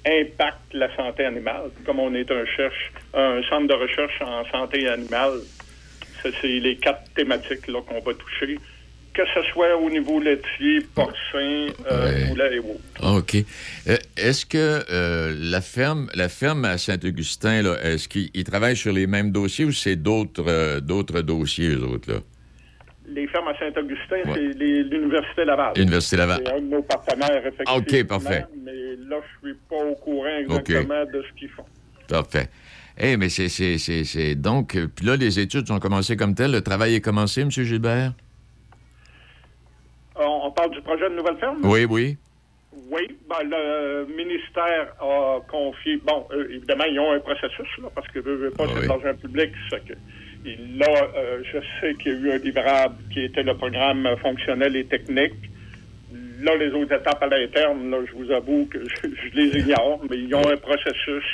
impactent la santé animale. Comme on est un, cherche, un centre de recherche en santé animale, ça, c'est les quatre thématiques là, qu'on va toucher, que ce soit au niveau laitier, porcin, euh, poulet et autres. Ah, OK. Euh, est-ce que euh, la ferme la ferme à Saint-Augustin, là, est-ce qu'ils ils travaillent sur les mêmes dossiers ou c'est d'autres d'autres dossiers, eux autres, là? Les fermes à Saint-Augustin, Ouais. c'est l'Université Laval. Université Laval. C'est un de nos partenaires, effectivement. OK, parfait. Mais là, je suis pas au courant exactement de ce qu'ils font. Parfait. Eh, mais c'est, Donc, euh, puis là, les études ont commencé comme tel. Le travail est commencé, M. Gilbert? On, on parle du projet de nouvelle ferme? Oui, oui. Oui, ben, le ministère a confié. Bon, eux, évidemment, ils ont un processus, là, parce que veut, veut pas, c'est de l'argent public. ça que, et là, euh, je sais qu'il y a eu un livrable qui était le programme fonctionnel et technique. Là, les autres étapes à l'interne, là, je vous avoue que je, je les ignore, mais ils ont un processus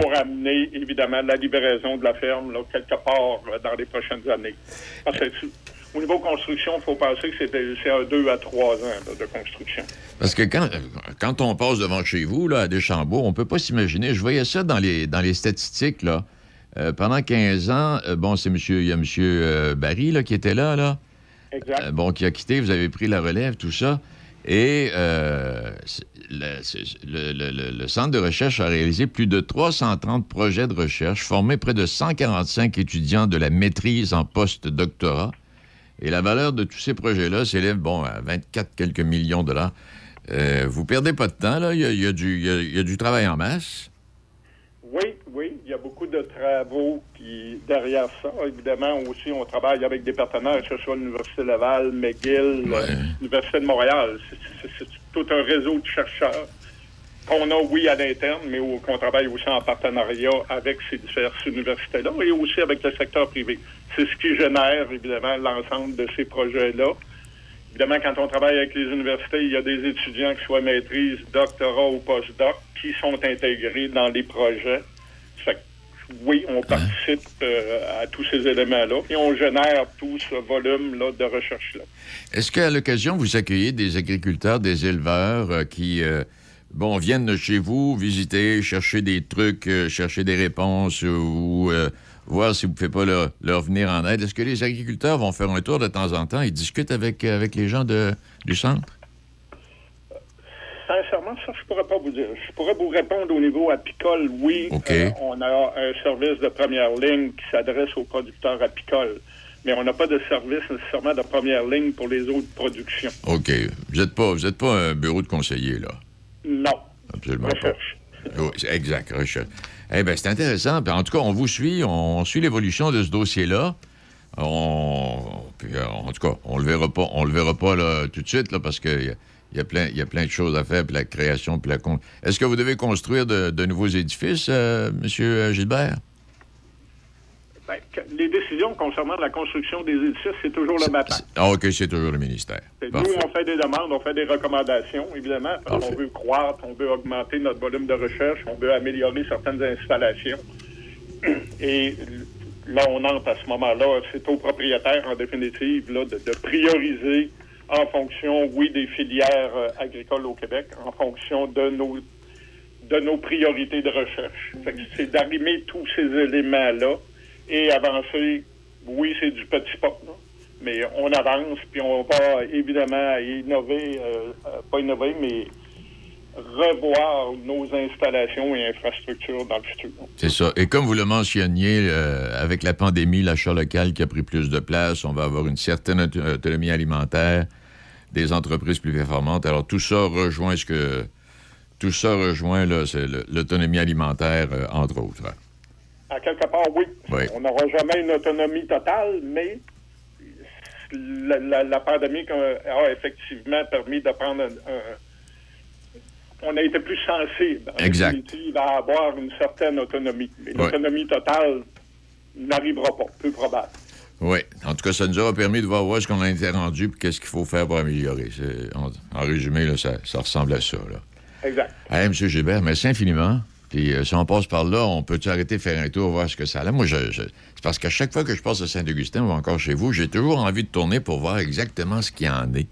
pour amener, évidemment, la livraison de la ferme, là, quelque part euh, dans les prochaines années. Parce que, au niveau construction, il faut penser que c'était- c'est un deux à trois ans là, de construction. Parce que quand, quand on passe devant chez vous, là, à Deschambault, on peut pas s'imaginer. Je voyais ça dans les, dans les statistiques, là. Euh, pendant 15 ans, euh, bon, c'est monsieur, il y a M. euh, Barry, là, qui était là, là. Exact. Bon, qui a quitté, vous avez pris la relève, tout ça. Et le, c'est- le- le- le- le Centre de recherche a réalisé plus de 330 projets de recherche, formé près de 145 étudiants de la maîtrise en post-doctorat. Et la valeur de tous ces projets-là s'élève, bon, à 24 quelques millions de dollars. Vous perdez pas de temps, là. Il y y a du travail en masse. Oui, oui, il y a beaucoup de travaux qui derrière ça. Évidemment, aussi, on travaille avec des partenaires, que ce soit l'Université Laval, McGill, Ouais. l'Université de Montréal. C'est- tout un réseau de chercheurs qu'on a, oui, à l'interne, mais qu'on travaille aussi en partenariat avec ces diverses universités-là et aussi avec le secteur privé. C'est ce qui génère, évidemment, l'ensemble de ces projets-là. Évidemment, quand on travaille avec les universités, il y a des étudiants qui soient maîtrise, doctorat ou postdoc qui sont intégrés dans les projets. Fait que, oui, on participe euh, à tous ces éléments-là et on génère tout ce volume-là de recherche-là. Est-ce qu'à l'occasion, vous accueillez des agriculteurs, des éleveurs euh, qui, euh, bon, viennent chez vous visiter, chercher des trucs, chercher des réponses ou voir si vous ne pouvez pas leur, leur venir en aide? Est-ce que les agriculteurs vont faire un tour de temps en temps et discutent avec, euh, avec les gens de, du centre? Sincèrement, ça, je pourrais pas vous dire. Je pourrais vous répondre au niveau apicole. Oui, euh, on a un service de première ligne qui s'adresse aux producteurs apicoles. Mais on n'a pas de service nécessairement de première ligne pour les autres productions. OK. Vous n'êtes pas, vous êtes pas un bureau de conseiller, là? Non. Absolument Recherche. pas. Exact, recherche. Eh bien, c'est intéressant. Puis, en tout cas, on vous suit, on suit l'évolution de ce dossier-là. Euh, en tout cas, on le verra pas, on le verra pas tout de suite, parce qu'il y a, plein- de choses à faire, puis la création, puis la... Est-ce que vous devez construire de, nouveaux édifices, euh, Monsieur Gilbert? Ben, les décisions concernant la construction des édifices, c'est toujours le matin. Ah, OK, c'est toujours le ministère. Nous, on fait des demandes, on fait des recommandations, évidemment, parce qu'on veut croître, on veut augmenter notre volume de recherche, on veut améliorer certaines installations. [CLEARS THROAT] Et là, on entre à ce moment-là, c'est aux propriétaires, en définitive, là, de, de prioriser en fonction, oui, des filières euh, agricoles au Québec, en fonction de nos de nos priorités de recherche. C'est d'arrimer tous ces éléments-là et avancer. Oui, c'est du petit pas, mais on avance, puis on va évidemment innover, euh, euh, pas innover, mais revoir nos installations et infrastructures dans le futur. C'est ça. Et comme vous le mentionniez, euh, avec la pandémie, l'achat local qui a pris plus de place, on va avoir une certaine auto- autonomie alimentaire, des entreprises plus performantes. Alors tout ça rejoint ce que tout ça rejoint l'autonomie alimentaire, entre autres. À quelque part, oui. Oui. On n'aura jamais une autonomie totale, mais la, la- la pandémie a effectivement permis de prendre un- un- on a été plus sensible. En Exact. à avoir une certaine autonomie. Mais l'autonomie totale n'arrivera pas, peu probable. Oui. En tout cas, ça nous aura permis de voir où est-ce qu'on a été rendu et qu'est-ce qu'il faut faire pour améliorer. En, en résumé, là, ça, ça ressemble à ça. Là. Exact. M. Gilbert, merci infiniment. Puis euh, si on passe par là, on peut-tu arrêter de faire un tour, voir ce que ça a? Moi, je, je- c'est parce qu'à chaque fois que je passe à Saint-Augustin ou encore chez vous, j'ai toujours envie de tourner pour voir exactement ce qu'il y en est.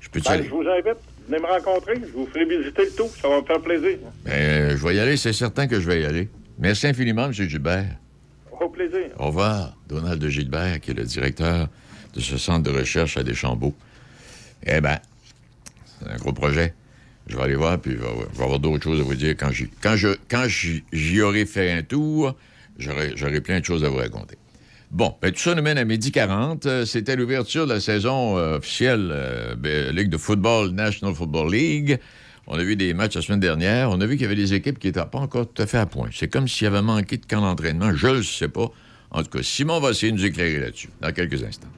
Je peux-tu Ben, aller? je vous invite. Venez me rencontrer. Je vous ferai visiter le tout. Ça va me faire plaisir. Ben, euh, je vais y aller, c'est certain que je vais y aller. Merci infiniment, M. Gilbert. Au plaisir. Au revoir, Donald de Gilbert, qui est le directeur de ce centre de recherche à Deschambault. Eh bien, c'est un gros projet. Je vais aller voir, puis je vais, avoir d'autres choses à vous dire. Quand j'y, quand je, quand j'y, aurai fait un tour, j'aurai, plein de choses à vous raconter. Bon, ben, tout ça nous mène à midi 40. Euh, C'était l'ouverture de la saison euh, officielle euh, ben, Ligue de football, National Football League. On a vu des matchs la semaine dernière. On a vu qu'il y avait des équipes qui n'étaient pas encore tout à fait à point. C'est comme s'il y avait manqué de camp d'entraînement. Je ne sais pas. En tout cas, Simon va essayer de nous éclairer là-dessus dans quelques instants.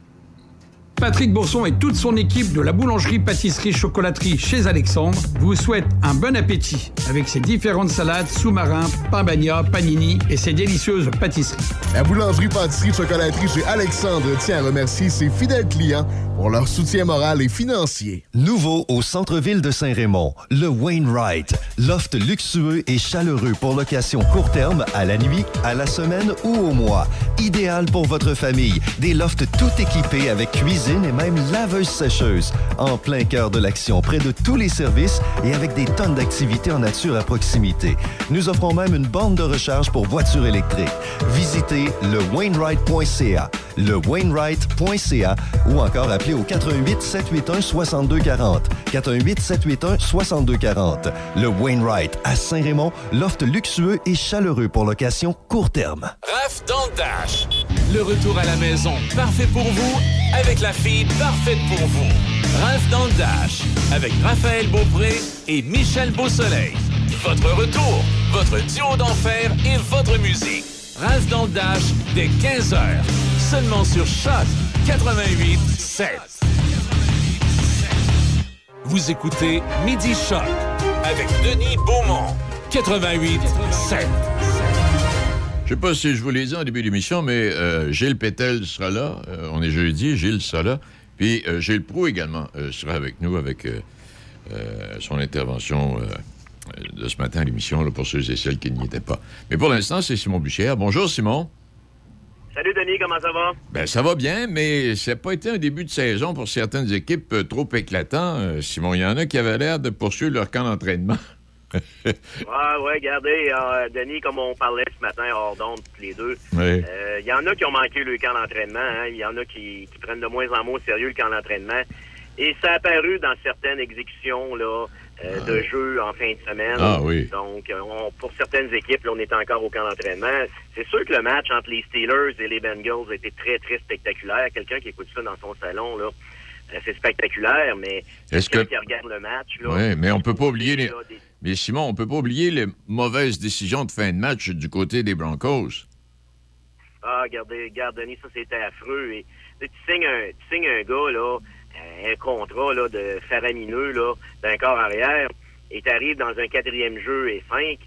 Patrick Bourson et toute son équipe de la boulangerie-pâtisserie-chocolaterie chez Alexandre vous souhaitent un bon appétit avec ses différentes salades, sous-marins, pain bagna, panini et ses délicieuses pâtisseries. La boulangerie pâtisserie chocolaterie chez Alexandre tient à remercier ses fidèles clients pour leur soutien moral et financier. Nouveau au centre-ville de Saint-Raymond, le Wainwright. Loft luxueux et chaleureux pour location court terme, à la nuit, à la semaine ou au mois. Idéal pour votre famille. Des lofts tout équipés avec cuisine et même laveuse sécheuse. En plein cœur de l'action, près de tous les services et avec des tonnes d'activités en nature à proximité. Nous offrons même une borne de recharge pour voitures électriques. Visitez le Wainwright.ca, le Wainwright.ca ou encore appelez au 88 781 6240. 88 781 6240. Le Wainwright à Saint-Raymond, loft luxueux et chaleureux pour location court terme. Raph dans le Dash. Le retour à la maison, parfait pour vous, avec la parfaite pour vous. Raph dans le Dash, avec Raphaël Beaupré et Michel Beausoleil. Votre retour, votre duo d'enfer et votre musique. Raph dans le Dash, dès 15h, seulement sur Choc 88 7. Vous écoutez Midi Choc avec Denis Beaumont, 88 7. Je sais pas si je vous l'ai dit en début d'émission, mais euh, Gilles Pétel sera là. Euh, on est jeudi, Gilles sera là. Puis euh, Gilles Proux également sera avec nous avec son intervention de ce matin à l'émission pour ceux et celles qui n'y étaient pas. Mais pour l'instant, c'est Simon Buchière. Bonjour Simon. Salut Denis, comment ça va? Ben ça va bien, mais ça n'a pas été un début de saison pour certaines équipes trop éclatant. Simon, il y en a qui avaient l'air de poursuivre leur camp d'entraînement. [LAUGHS] Ouais, ouais, regardez, euh, Denis, comme on parlait ce matin hors d'onde, tous les deux, Oui. euh, il y en a qui ont manqué le camp d'entraînement, hein. il y en a qui, qui prennent de moins en moins au sérieux le camp d'entraînement. Et ça a apparu dans certaines exécutions là, euh, de jeux en fin de semaine. Ah oui. Donc, on- pour certaines équipes, là, on est encore au camp d'entraînement. C'est sûr que le match entre les Steelers et les Bengals a été très, très spectaculaire. Quelqu'un qui écoute ça dans son salon, là, c'est spectaculaire, mais Est-ce quelqu'un que- qui regarde le match, là, Oui, mais on peut pas oublier les... là, des- Mais Simon, on peut pas oublier les mauvaises décisions de fin de match du côté des Broncos. Ah, regardez, regarde, Denis, ça c'était affreux. Et, tu, signes un, tu signes un gars, là, euh, un contrat là, de faramineux là, d'un corps arrière, et tu arrives dans un quatrième jeu et cinq,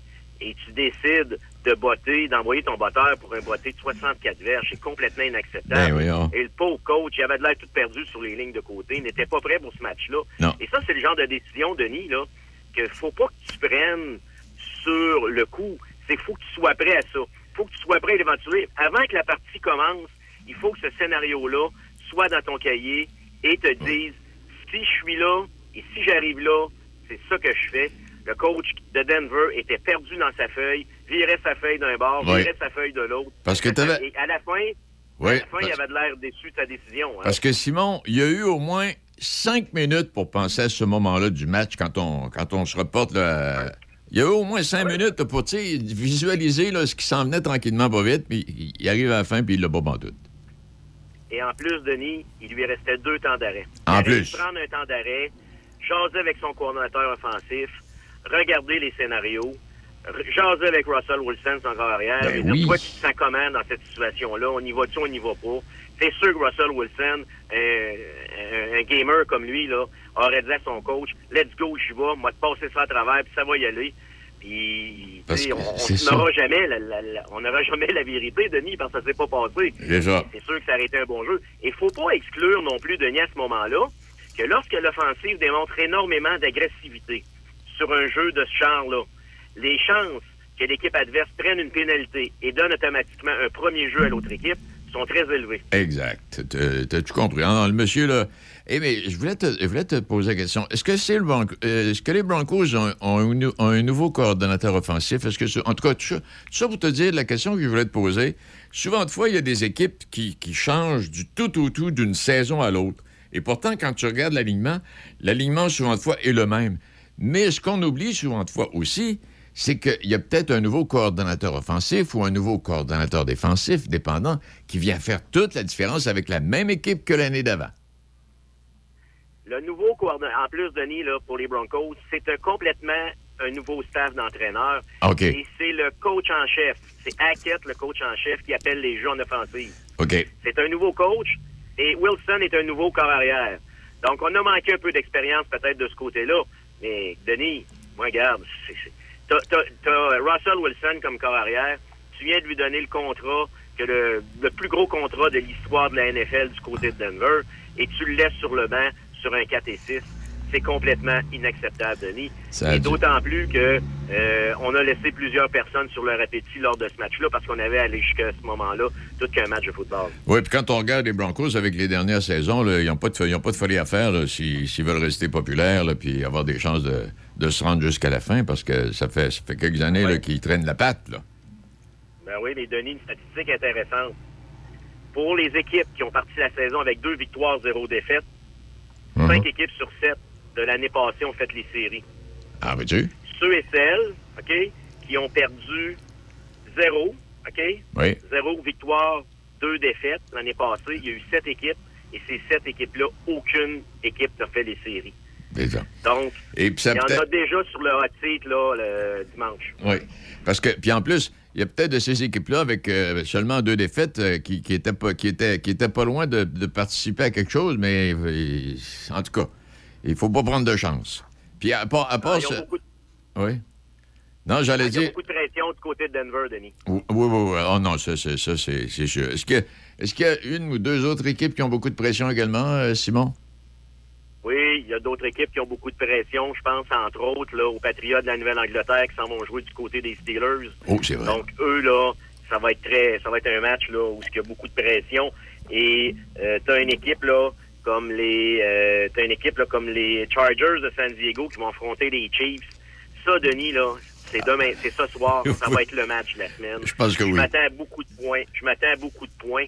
et tu décides de botter, d'envoyer ton botteur pour un botté de 64 verges. C'est complètement inacceptable. Ben voyons. et le pauvre coach, il avait de l'air tout perdu sur les lignes de côté, il n'était pas prêt pour ce match-là. Et ça, c'est le genre de décision, Denis, là, que faut pas que tu prennes sur le coup. C'est faut que tu sois prêt à ça. faut que tu sois prêt à l'éventuer. Avant que la partie commence, il faut que ce scénario-là soit dans ton cahier et te dise si je suis là et si j'arrive là, c'est ça que je fais. Le coach de Denver était perdu dans sa feuille, virait sa feuille d'un bord, Oui. virait sa feuille de l'autre. Parce que t'avais- Et à la fin, Oui, à la fin, il avait de l'air déçu de sa décision. hein. Parce que Simon, il y a eu au moins cinq minutes pour penser à ce moment-là du match quand on, quand on se reporte. Là, il y a eu au moins cinq minutes pour visualiser là, ce qui s'en venait tranquillement pas vite, puis il- arrive à la fin, puis il l'a pas en doute. Et en plus, Denis, il lui restait deux temps d'arrêt. En Il plus. prendre un temps d'arrêt, jaser avec son coordinateur offensif, regarder les scénarios, jaser avec Russell Wilson, son corps arrière, Ben et dire oui. toi, tu te sens comment dans cette situation-là? On y va-tu, on n'y va pas? C'est sûr que Russell Wilson, un, un- un gamer comme lui, là, aurait dit à son coach, let's go, j'y vais, moi, te passer ça à travers, puis ça va y aller. Puis, on n'aura jamais, la, la- la- on n'aura jamais la vérité, Denis, parce que ça s'est pas passé. C'est sûr que ça aurait été un bon jeu. Et il faut pas exclure non plus, Denis, à ce moment-là, que lorsque l'offensive démontre énormément d'agressivité sur un jeu de ce genre-là, les chances que l'équipe adverse prenne une pénalité et donne automatiquement un premier jeu à l'autre équipe très élevées. Exact. T'as- T'as-tu compris? Le monsieur, là. Eh, mais je voulais te, je te poser la question. Est-ce que, c'est le Bronco- euh, est-ce que les Broncos ont, un, nouveau coordonnateur offensif? Est-ce que, en tout cas, tout ça pour te dire la question que je voulais te poser. Souvent de fois, il y a des équipes qui, qui changent du tout au tout d'une saison à l'autre. Et pourtant, quand tu regardes l'alignement, l'alignement, souvent de fois, est le même. Mais ce qu'on oublie souvent de fois aussi, c'est qu'il y a peut-être un nouveau coordonnateur offensif ou un nouveau coordonnateur défensif, dépendant, qui vient faire toute la différence avec la même équipe que l'année d'avant. Le nouveau coordonnateur, en plus, Denis, là, pour les Broncos, c'est un- complètement un nouveau staff d'entraîneurs. OK. Et c'est le coach en chef. C'est Hackett, le coach en chef, qui appelle les jeux en offensive. OK. C'est un nouveau coach et Wilson est un nouveau corps arrière. Donc, on a manqué un peu d'expérience peut-être de ce côté-là. Mais, Denis, moi, regarde, c'est- t'as, Russell Wilson comme corps arrière. Tu viens de lui donner le contrat, que le, le plus gros contrat de l'histoire de la NFL du côté de Denver, et tu le laisses sur le banc sur un 4 et 6. C'est complètement inacceptable, Denis. Ça et d'autant plus que euh, on a laissé plusieurs personnes sur leur appétit lors de ce match-là parce qu'on avait allé jusqu'à ce moment-là tout qu'un match de football. Oui, puis quand on regarde les Broncos avec les dernières saisons, là, ils n'ont pas, pas de folie à faire s'ils veulent rester populaires puis avoir des chances de, de se rendre jusqu'à la fin parce que ça fait, ça fait quelques années qu'ils traînent la patte. Là. Ben oui, mais Denis, une statistique intéressante. Pour les équipes qui ont parti la saison avec deux victoires, zéro défaite, Mhm. cinq équipes sur sept de l'année passée ont fait les séries. Ah, veux-tu? Ceux et celles, OK, qui ont perdu zéro, OK? Oui. Zéro victoire, deux défaites l'année passée. Il y a eu sept équipes et ces sept équipes-là, aucune équipe n'a fait les séries. Déjà. Donc, Et puis ça il y en a déjà sur le hot seat là, le dimanche. Oui. Parce que, puis en plus, il y a peut-être de ces équipes-là avec euh, seulement deux défaites euh, qui, qui étaient pas, qui étaient, qui étaient pas loin de, de participer à quelque chose, mais euh, en tout cas, il faut pas prendre de chance. Puis à part, à part Ah, ce- de- Oui. Non, j'allais il y a dire. beaucoup de pression du côté de Denver, Denis. Oui, oui, oui. Oh non, ça, c'est, ça, c'est, c'est sûr. Est-ce, que, est-ce qu'il y a une ou deux autres équipes qui ont beaucoup de pression également, euh, Simon? Oui, il y a d'autres équipes qui ont beaucoup de pression. Je pense, entre autres, là, aux Patriots de la Nouvelle-Angleterre qui s'en vont jouer du côté des Steelers. Oh, c'est vrai. Donc, eux, là, ça va être très, ça va être un match, là, où il y a beaucoup de pression. Et, euh, t'as une équipe, là, comme les, euh, t'as une équipe, là, comme les Chargers de San Diego qui vont affronter les Chiefs. Ça, Denis, là, c'est demain, c'est ce soir. [LAUGHS] Ça va être le match de la semaine. Je pense que oui. m'attends à beaucoup de points. Je m'attends à beaucoup de points.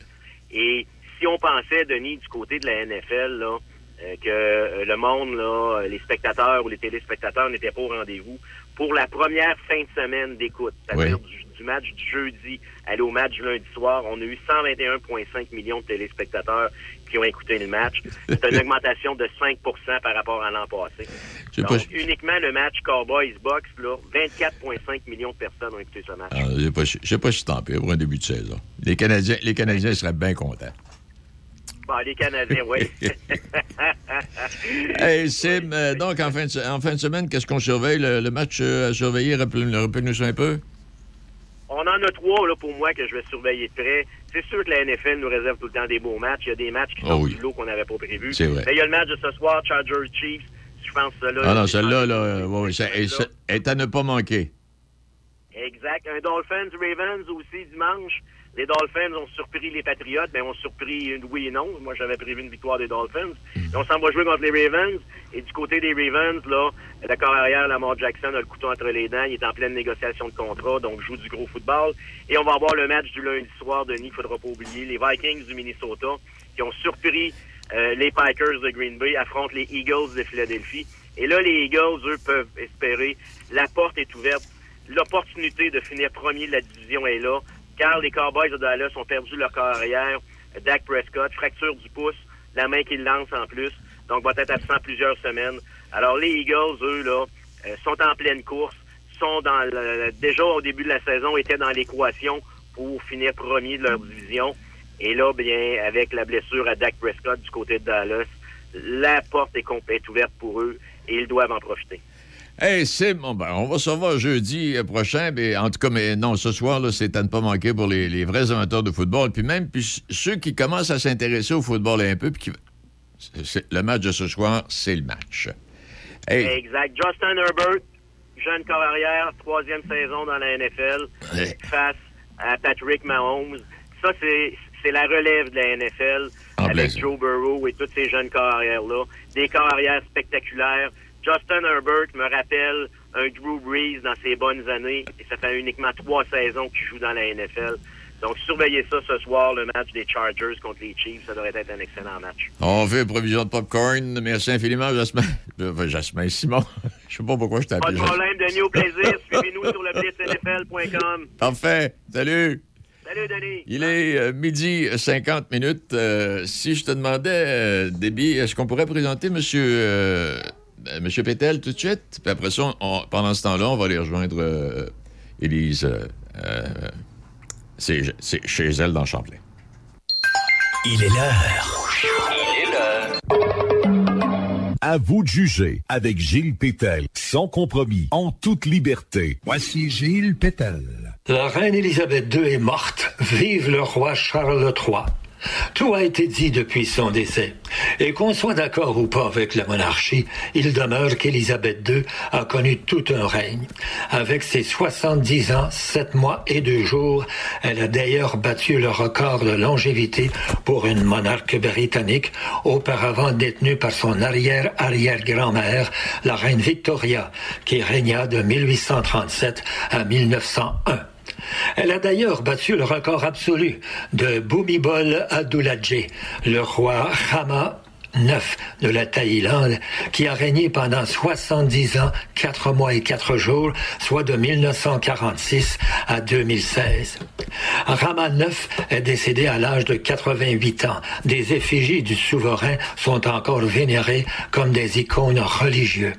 Et si on pensait, Denis, du côté de la NFL, là, euh, que euh, le monde, là, les spectateurs ou les téléspectateurs n'étaient pas au rendez-vous, pour la première fin de semaine d'écoute, c'est-à-dire du, du match du jeudi aller au match du lundi soir, on a eu 121,5 millions de téléspectateurs qui ont écouté le match. C'est une [LAUGHS] augmentation de 5% par rapport à l'an passé. Donc, pas- uniquement le match Cowboys-Box, là, 24,5 millions de personnes ont écouté ce match. Ah, je je sais pas si c'est tant pire pour un début de saison. Les Canadiens, les Canadiens seraient bien contents. Bon, les Canadiens, oui. [LAUGHS] Hey, Sim, euh, donc en fin, de, se- en fin de semaine, qu'est-ce qu'on surveille? Le, le match euh, à surveiller, rappelle- rappelle-nous un peu. On en a trois là, pour moi que je vais surveiller de près. C'est sûr que la NFL nous réserve tout le temps des beaux matchs. Il y a des matchs qui Oh sont oui. du lot qu'on n'avait pas prévu. Vrai. Mais il y a le match de ce soir, Chargers Chiefs. Je pense que là. Ah non, celle-là, là, ouais, ça- est à ne pas manquer. Exact. Un Dolphins Ravens aussi dimanche. Les Dolphins ont surpris les Patriots, mais ont surpris une oui et non. Moi, j'avais prévu une victoire des Dolphins. Et on s'en va jouer contre les Ravens. Et du côté des Ravens, là, le corps arrière, Lamar Jackson a le couteau entre les dents. Il est en pleine négociation de contrat, donc joue du gros football. Et on va avoir le match du lundi soir, Denis, il faudra pas oublier. Les Vikings du Minnesota, qui ont surpris euh, les Packers de Green Bay, affrontent les Eagles de Philadelphie. Et là, les Eagles, eux, peuvent espérer. La porte est ouverte l'opportunité de finir premier de la division est là, car les Cowboys de Dallas ont perdu leur carrière. Dak Prescott, fracture du pouce, la main qu'il lance en plus, donc va être absent plusieurs semaines. Alors les Eagles, eux, là, euh, sont en pleine course, sont dans déjà au début de la saison, étaient dans l'équation pour finir premier de leur division. Et là, bien, avec la blessure à Dak Prescott du côté de Dallas, la porte est complète ouverte pour eux et ils doivent en profiter. Hey, c'est bon. Ben, on va se revoir jeudi euh, prochain. Mais en tout cas, mais non, ce soir, là, c'est à ne pas manquer pour les, les vrais amateurs de football. Puis même puis ceux qui commencent à s'intéresser au football un peu, puis qui... le match de ce soir, c'est le match. Hey, Exact. Justin Herbert, jeune carrière, troisième saison dans la NFL, face à Patrick Mahomes. Ça, c'est c'est la relève de la NFL En avec plaisir. Joe Burrow et tous ces jeunes carrières-là. Des carrières spectaculaires. Justin Herbert me rappelle un Drew Brees dans ses bonnes années et ça fait uniquement trois saisons qu'il joue dans la NFL. Donc, surveillez ça ce soir, le match des Chargers contre les Chiefs. Ça devrait être un excellent match. on fait provision de popcorn. Merci infiniment, Jasmin. Euh, enfin, Jasmin Simon. [LAUGHS] Je sais pas pourquoi je t'ai Pas appelé de Jasmin. problème, Denis, au plaisir. Suivez-nous sur le blitznfl.com. [LAUGHS] Parfait. Salut. Salut, Denis. Il est euh, midi 50 minutes. Euh, si je te demandais, euh, Déby, est-ce qu'on pourrait présenter Monsieur, euh, Monsieur Pétel tout de suite? Puis après ça, on- pendant ce temps-là, on va aller rejoindre euh, Élise. euh, euh, chez elle dans Champlain. Il est l'heure. Il est l'heure. À vous de juger avec Gilles Pétel, sans compromis, en toute liberté. Voici Gilles Pétel. La reine Élisabeth II est morte. Vive le roi Charles III. Tout a été dit depuis son décès. Et qu'on soit d'accord ou pas avec la monarchie, il demeure qu'Élisabeth II a connu tout un règne. Avec ses 70 ans, 7 mois et 2 jours, elle a d'ailleurs battu le record de longévité pour une monarque britannique, auparavant détenue par son arrière-arrière-grand-mère, la reine Victoria, qui régna de 1837 à 1901. Elle a d'ailleurs battu le record absolu de Bhumibol Aduladje, le roi Rama IX de la Thaïlande, qui a régné pendant 70 ans, 4 mois et 4 jours, soit de 1946 à 2016. Rama IX est décédé à l'âge de 88 ans. Des effigies du souverain sont encore vénérées comme des icônes religieuses.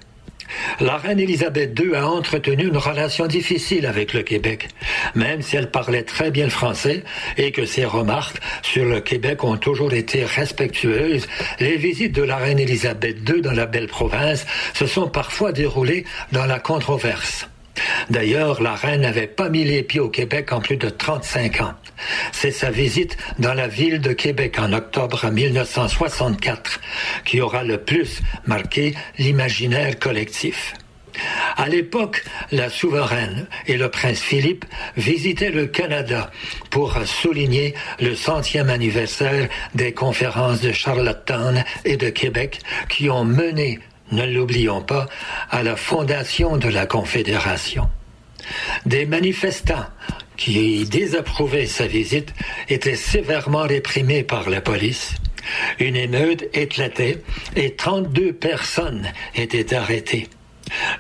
La reine Élisabeth II a entretenu une relation difficile avec le Québec, même si elle parlait très bien le français et que ses remarques sur le Québec ont toujours été respectueuses. Les visites de la reine Élisabeth II dans la belle province se sont parfois déroulées dans la controverse. D'ailleurs, la reine n'avait pas mis les pieds au Québec en plus de 35 ans. C'est sa visite dans la ville de Québec en octobre 1964 qui aura le plus marqué l'imaginaire collectif. À l'époque, la souveraine et le prince Philippe visitaient le Canada pour souligner le centième anniversaire des conférences de Charlottetown et de Québec qui ont mené, ne l'oublions pas, à la fondation de la Confédération. Des manifestants qui désapprouvaient sa visite étaient sévèrement réprimés par la police. Une émeute éclatait et 32 personnes étaient arrêtées.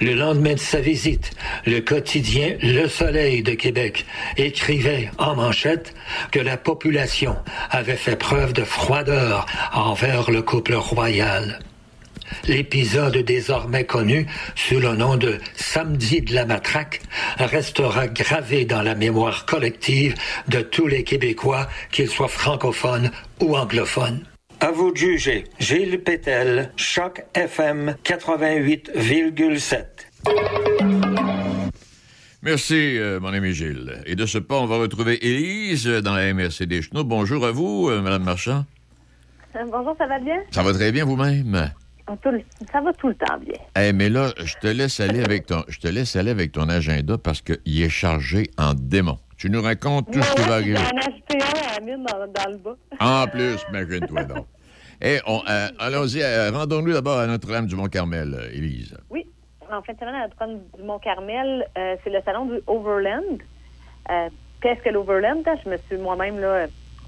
Le lendemain de sa visite, le quotidien Le Soleil de Québec écrivait en manchette que la population avait fait preuve de froideur envers le couple royal. L'épisode désormais connu sous le nom de Samedi de la matraque restera gravé dans la mémoire collective de tous les Québécois, qu'ils soient francophones ou anglophones. À vous de juger. Gilles Pétel, Choc FM 88,7. Merci, euh, mon ami Gilles. Et de ce pas, on va retrouver Élise dans la MRC des Chenaux. Bonjour à vous, euh, Madame Marchand. Euh, Bonjour, ça va bien? Ça va très bien vous-même? Le- ça va tout le temps bien. Eh, mais là, je te laisse aller avec ton, je te laisse aller avec ton agenda parce qu'il est chargé en démon. Tu nous racontes tout ce qui va arriver. J'en ai acheté un à mine dans, dans le bas. En plus, imagine-toi donc. Et on, euh, allons-y, euh, rendons-nous d'abord à Notre-Dame du Mont-Carmel, euh, Élise. Oui, en fin de semaine, à Notre-Dame du Mont-Carmel, euh, c'est le salon du Overland. Qu'est-ce que l'Overland? Je me suis moi-même là,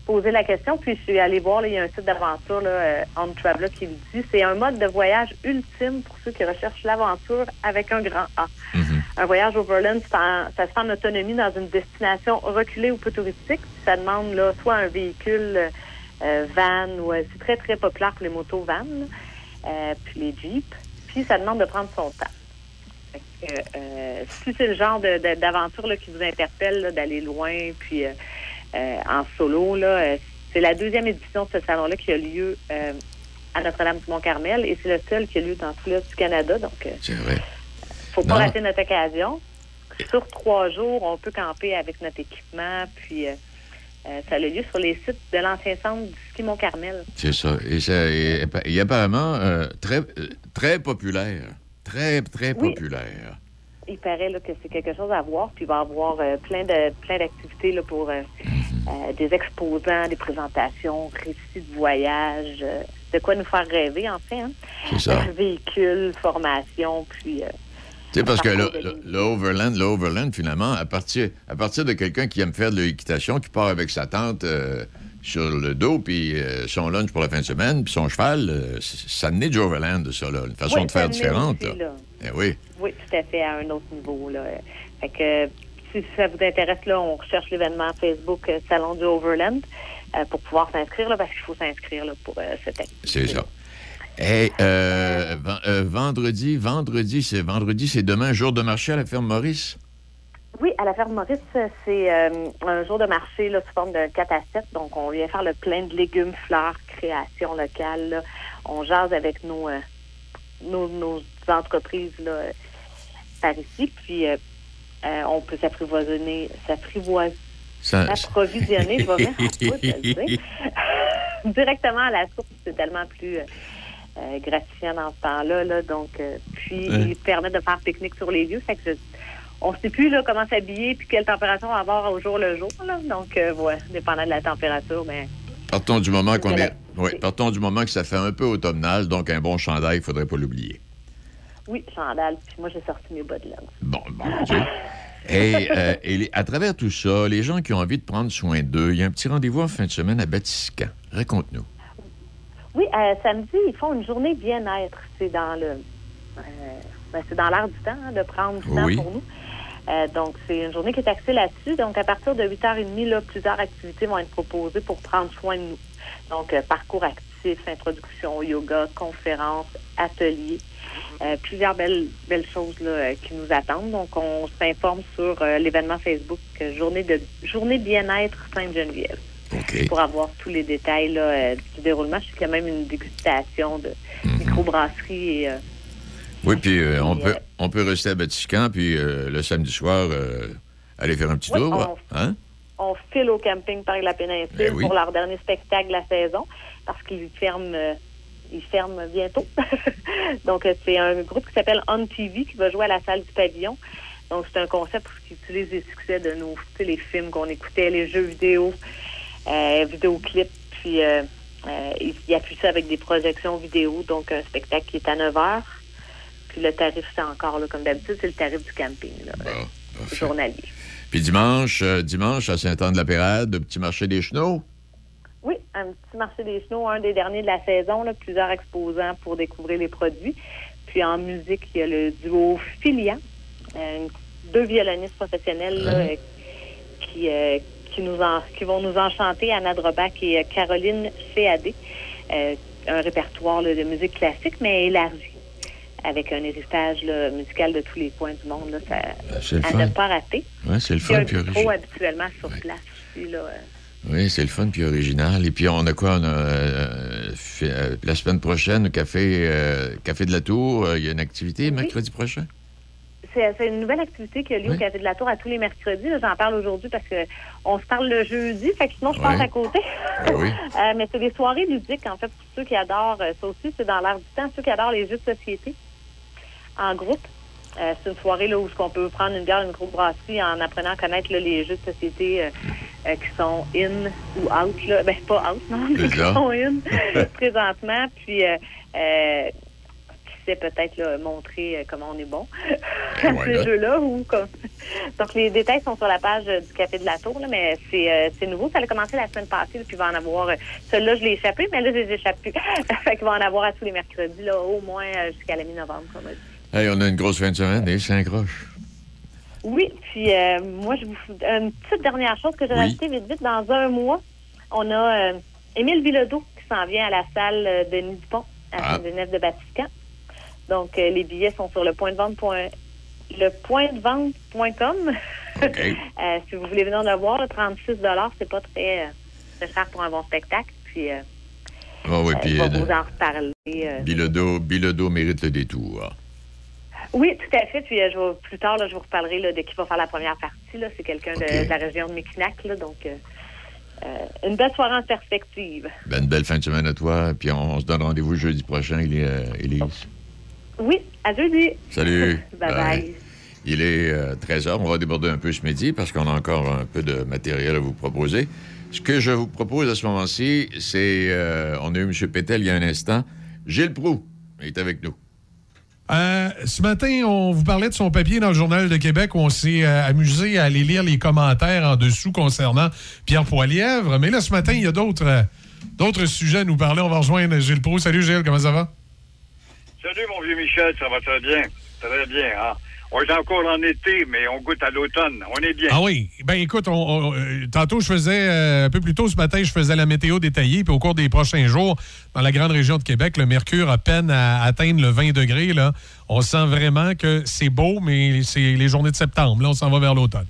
posé la question, puis je suis allée voir, là, il y a un site d'aventure, là, euh, On Traveler, qui le dit. C'est un mode de voyage ultime pour ceux qui recherchent l'aventure avec un grand A. Un voyage overland, en- ça se fait en autonomie dans une destination reculée ou peu touristique. Ça demande là, soit un véhicule euh, van ou euh, c'est très, très populaire pour les motos van, euh, puis les jeeps. Puis ça demande de prendre son temps. Que, euh, si c'est le genre de- de- d'aventure là, qui vous interpelle, là, d'aller loin, puis en solo, là, euh, c'est la deuxième édition de ce salon-là qui a lieu euh, à Notre-Dame-du-Mont-Carmel et c'est le seul qui a lieu dans tout l'Est du Canada. Donc, euh, C'est vrai. faut pas Non. rater notre occasion. Sur trois jours, on peut camper avec notre équipement, puis euh, euh, ça a lieu sur les sites de l'ancien centre du ski Mont-Carmel. C'est ça. Et, ça, et, et apparemment euh, très, euh, très populaire. Très, très Oui. populaire. Il paraît là, que c'est quelque chose à voir, puis il va y avoir euh, plein de plein d'activités là, pour euh, euh, des exposants, des présentations, récits de voyage, de quoi nous faire rêver, en fait. Hein? C'est ça. [LAUGHS] Véhicules, formation, puis... euh, Tu sais, parce que parcours le, de le- le overland, le overland, finalement, à partir, à partir de quelqu'un qui aime faire de l'équitation, qui part avec sa tante sur le dos, puis euh, son lunch pour la fin de semaine, puis son cheval, euh, ça naît du overland, ça, là. Une façon Oui, de faire différente. aussi, là. là. Eh oui. Oui, tout à fait, à un autre niveau. Là. Fait que si ça vous intéresse, là, on recherche l'événement Facebook euh, Salon du Overland euh, pour pouvoir s'inscrire, parce qu'il faut s'inscrire pour euh, cette activité. C'est ça. Et euh, euh, vendredi, vendredi, c'est vendredi, c'est demain, jour de marché à la ferme Maurice? Oui, à la ferme Maurice, c'est un jour de marché là, sous forme d'un 4 à 7. Donc, on vient faire le plein de légumes, fleurs, création locale. là. On jase avec nos, nos, nos entreprises là, euh, par ici. Puis, euh, euh, on peut s'apprivoisonner, s'apprivoiser, Ça- je vais [LAUGHS] mettre en [LAUGHS] directement à la source. C'est tellement plus euh, gratifiant dans ce temps-là. Là. Donc, euh, puis, Ouais. il permet de faire pique-nique sur les lieux. Fait que je- on ne sait plus là, comment s'habiller puis quelle température on va avoir au jour le jour. Là. Donc, euh, ouais, dépendant de la température, mais Partons du moment qu'on est. Oui, partons du moment que ça fait un peu automnal, donc un bon chandail, il ne faudrait pas l'oublier. Oui, chandal. Puis moi, j'ai sorti mes bas de laine. Bon, bon, Dieu. [LAUGHS] Et, euh, et les- à travers tout ça, les gens qui ont envie de prendre soin d'eux, il y a un petit rendez-vous en fin de semaine à Batiscan. Raconte-nous. Oui, euh, samedi, ils font une journée bien-être. C'est dans le, euh, ben, c'est dans l'air du temps hein, de prendre du temps Oui. pour nous. Euh, donc, c'est une journée qui est axée là-dessus. Donc, à partir de 8h30, là, plusieurs activités vont être proposées pour prendre soin de nous. Donc, euh, parcours actif, introduction au yoga, conférences, ateliers, euh, plusieurs belles, belles choses là, euh, qui nous attendent. Donc, on s'informe sur euh, l'événement Facebook Journée de Journée bien-être Sainte-Geneviève pour avoir tous les détails là, euh, du déroulement. Je sais qu'il y a même une dégustation de microbrasserie et euh, Oui, puis on, peut, on peut rester à Batiscan, puis le samedi soir, aller faire un petit Oui, tour. Hein? on file au camping par la péninsule Ben oui. pour leur dernier spectacle de la saison parce qu'ils ferment, euh, bientôt. [LAUGHS] Donc, euh, c'est un groupe qui s'appelle On TV qui va jouer à la salle du pavillon. Donc, c'est un concept qui utilise les succès de nos, les films qu'on écoutait, les jeux vidéo, euh, vidéoclips, puis euh, euh, il, appuie ça avec des projections vidéo. Donc, un spectacle qui est à 9 heures. Puis le tarif, c'est encore, là, comme d'habitude, c'est le tarif du camping, là, euh, journalier. Puis dimanche, dimanche, à Saint-Anne-de-la-Pérade, petit marché des chenaux. Oui, un petit marché des chenaux, un des derniers de la saison, là, plusieurs exposants pour découvrir les produits. Puis en musique, il y a le duo Filian, euh, deux violonistes professionnels là, euh, qui, euh, qui, nous en- qui vont nous enchanter, Anna Drobac et euh, Caroline Féadé. Euh, un répertoire là, de musique classique, mais élargi, avec un héritage là, musical de tous les coins du monde. Là, ça, le à fun. ne pas rater. C'est le Il y a fun, un habituellement sur place aussi. Là, Oui, c'est le fun puis original. Et puis on a quoi? On a, euh, fait, euh, la semaine prochaine, au Café, euh, Café de la Tour, euh, il y a une activité mercredi prochain? C'est une nouvelle activité qui a lieu Oui. au Café de la Tour à tous les mercredis. J'en parle aujourd'hui parce que on se parle le jeudi, fait que sinon je passe Ouais. à côté. [LAUGHS] oui. Euh, mais c'est des soirées ludiques, en fait, pour ceux qui adorent, ça aussi, c'est dans l'air du temps, ceux qui adorent les jeux de société en groupe. Euh, c'est une soirée là, où on peut prendre une bière, une microbrasserie en apprenant à connaître là, les jeux de société euh, euh, qui sont in ou out. Là. Ben, pas out, non, mais qui sont in [LAUGHS] présentement. Puis, euh, euh, qui sait peut-être là, montrer euh, comment on est bon à why ces jeux-là. Ou comme... [LAUGHS] Donc, les détails sont sur la page du Café de la Tour, là, mais c'est euh, c'est nouveau. Ça a commencé la semaine passée, là, puis il va en avoir... Celui-là, je l'ai échappé, mais là, je les échappe plus. [LAUGHS] fait qu'il va en avoir à tous les mercredis, là, au moins jusqu'à la mi-novembre, comme on dit. Hey, on a une grosse fin de semaine, et cinq roches. Oui, puis euh, moi, je vous une petite dernière chose que j'ai Oui. rajoutée vite vite. Dans un mois, on a euh, Émile Bilodeau qui s'en vient à la salle euh, Denis Dupont à Ah. Saint-Denis de Batiscan. Donc, euh, les billets sont sur le point de vente. point- le point de vente.com. [LAUGHS] Si vous voulez venir le voir, le 36 c'est pas très très cher pour un bon spectacle. Puis, Ah oui, puis vais euh, vous en reparler. Bilodeau, Bilodeau mérite le détour. Oui, tout à fait. Puis euh, je vais- plus tard, là, je vous reparlerai là, de qui va faire la première partie. C'est quelqu'un de, la région de Mekinac. là. Donc, euh, euh, une belle soirée en perspective. Ben, une belle fin de semaine à toi, puis on, on se donne rendez-vous jeudi prochain, Élise. Oui, à jeudi. Salut. [LAUGHS] bye bye. Il est 13h. On va déborder un peu ce midi parce qu'on a encore un peu de matériel à vous proposer. Ce que je vous propose à ce moment-ci, c'est. on a eu M. Pétel il y a un instant. Gilles Proux est avec nous. Euh, ce matin, on vous parlait de son papier dans le Journal de Québec où on s'est euh, amusé à aller lire les commentaires en dessous concernant Pierre Poilièvre. Mais là, ce matin, il y a d'autres euh, d'autres sujets à nous parler. On va rejoindre Gilles Proux. Salut Gilles, comment ça va? Salut, mon vieux Michel, ça va très bien. Très bien, hein? On est encore en été, mais on goûte à l'automne. On est bien. Ah oui. Ben écoute, on- on- euh, tantôt, je faisais, euh, un peu plus tôt ce matin, je faisais la météo détaillée. Puis au cours des prochains jours, dans la grande région de Québec, le mercure a peine à atteindre le 20 degrés. Là. On sent vraiment que c'est beau, mais c'est les journées de septembre. Là, on s'en va vers l'automne.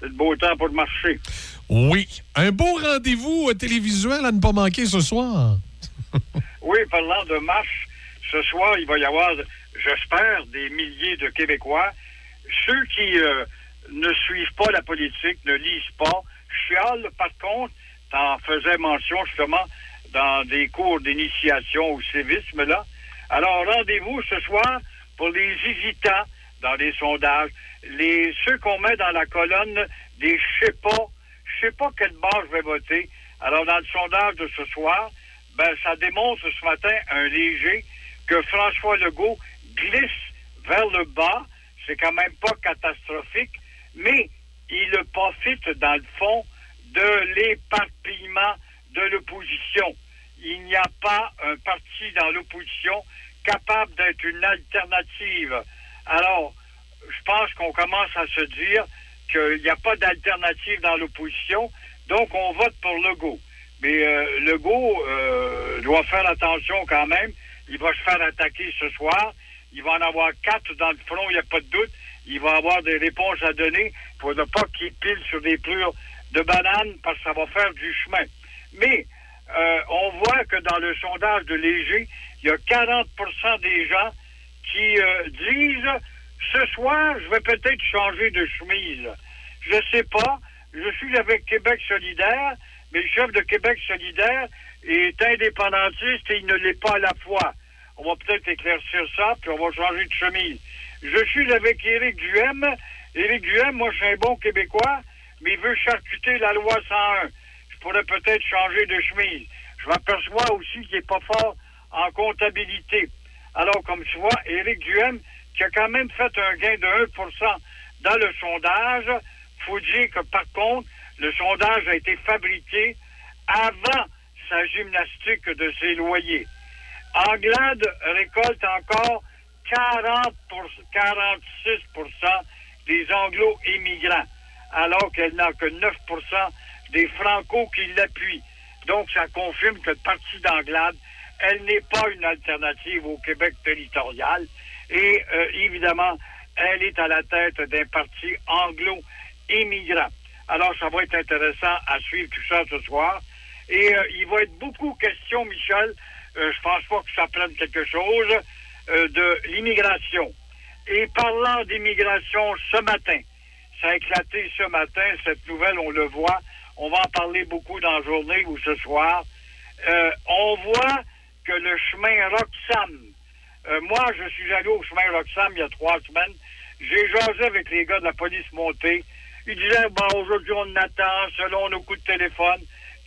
C'est le beau temps pour le marché. Oui. Un beau rendez-vous euh, télévisuel à ne pas manquer ce soir. [LAUGHS] Oui, parlant de marche, ce soir, il va y avoir, j'espère, des milliers de Québécois. Ceux qui euh, ne suivent pas la politique, ne lisent pas, chialent, par contre, t'en faisais mention justement dans des cours d'initiation au civisme, là. Alors, rendez-vous ce soir pour les hésitants dans les sondages, les ceux qu'on met dans la colonne des je sais pas, je sais pas quel bord je vais voter. Alors, dans le sondage de ce soir, ben, ça démontre ce matin un léger que François Legault glisse vers le bas. C'est quand même pas catastrophique, mais il profite, dans le fond, de l'éparpillement de l'opposition. Il n'y a pas un parti dans l'opposition capable d'être une alternative. Alors, je pense qu'on commence à se dire qu'il n'y a pas d'alternative dans l'opposition, donc on vote pour Legault. Mais euh, Legault euh, doit faire attention quand même. Il va se faire attaquer ce soir. Il va en avoir quatre dans le front, il n'y a pas de doute. Il va avoir des réponses à donner pour ne pas qu'il pile sur des plures de bananes parce que ça va faire du chemin. Mais euh, on voit que dans le sondage de Léger, il y a 40% des gens qui euh, disent ce soir, je vais peut-être changer de chemise. Je sais pas. Je suis avec Québec solidaire, mais le chef de Québec solidaire est indépendantiste et il ne l'est pas à la fois. On va peut-être éclaircir ça, puis on va changer de chemise. Je suis avec Éric Duhem. Éric Duhem, moi, je suis un bon Québécois, mais il veut charcuter la loi 101. Je pourrais peut-être changer de chemise. Je m'aperçois aussi qu'il n'est pas fort en comptabilité. Alors, comme tu vois, Éric Duhem, qui a quand même fait un gain de 1% dans le sondage, faut dire que, par contre, le sondage a été fabriqué avant sa gymnastique de ses loyers. Anglade récolte encore 40 pour- 46% des anglo-immigrants, alors qu'elle n'a que 9% des franco qui l'appuient. Donc, ça confirme que le parti d'Anglade, elle n'est pas une alternative au Québec territorial. Et euh, évidemment, elle est à la tête d'un parti anglo-immigrant. Alors, ça va être intéressant à suivre tout ça ce soir. Et euh, il va être beaucoup question, Michel, je pense pas que ça prenne quelque chose, euh, de l'immigration. Et parlant d'immigration ce matin, ça a éclaté ce matin, cette nouvelle, on le voit. On va en parler beaucoup dans la journée ou ce soir. Euh, on voit que le chemin Roxham, euh, moi, je suis allé au chemin Roxham il y a trois semaines. J'ai jasé avec les gars de la police montée. Ils disaient, bon, aujourd'hui, on attend, selon nos coups de téléphone,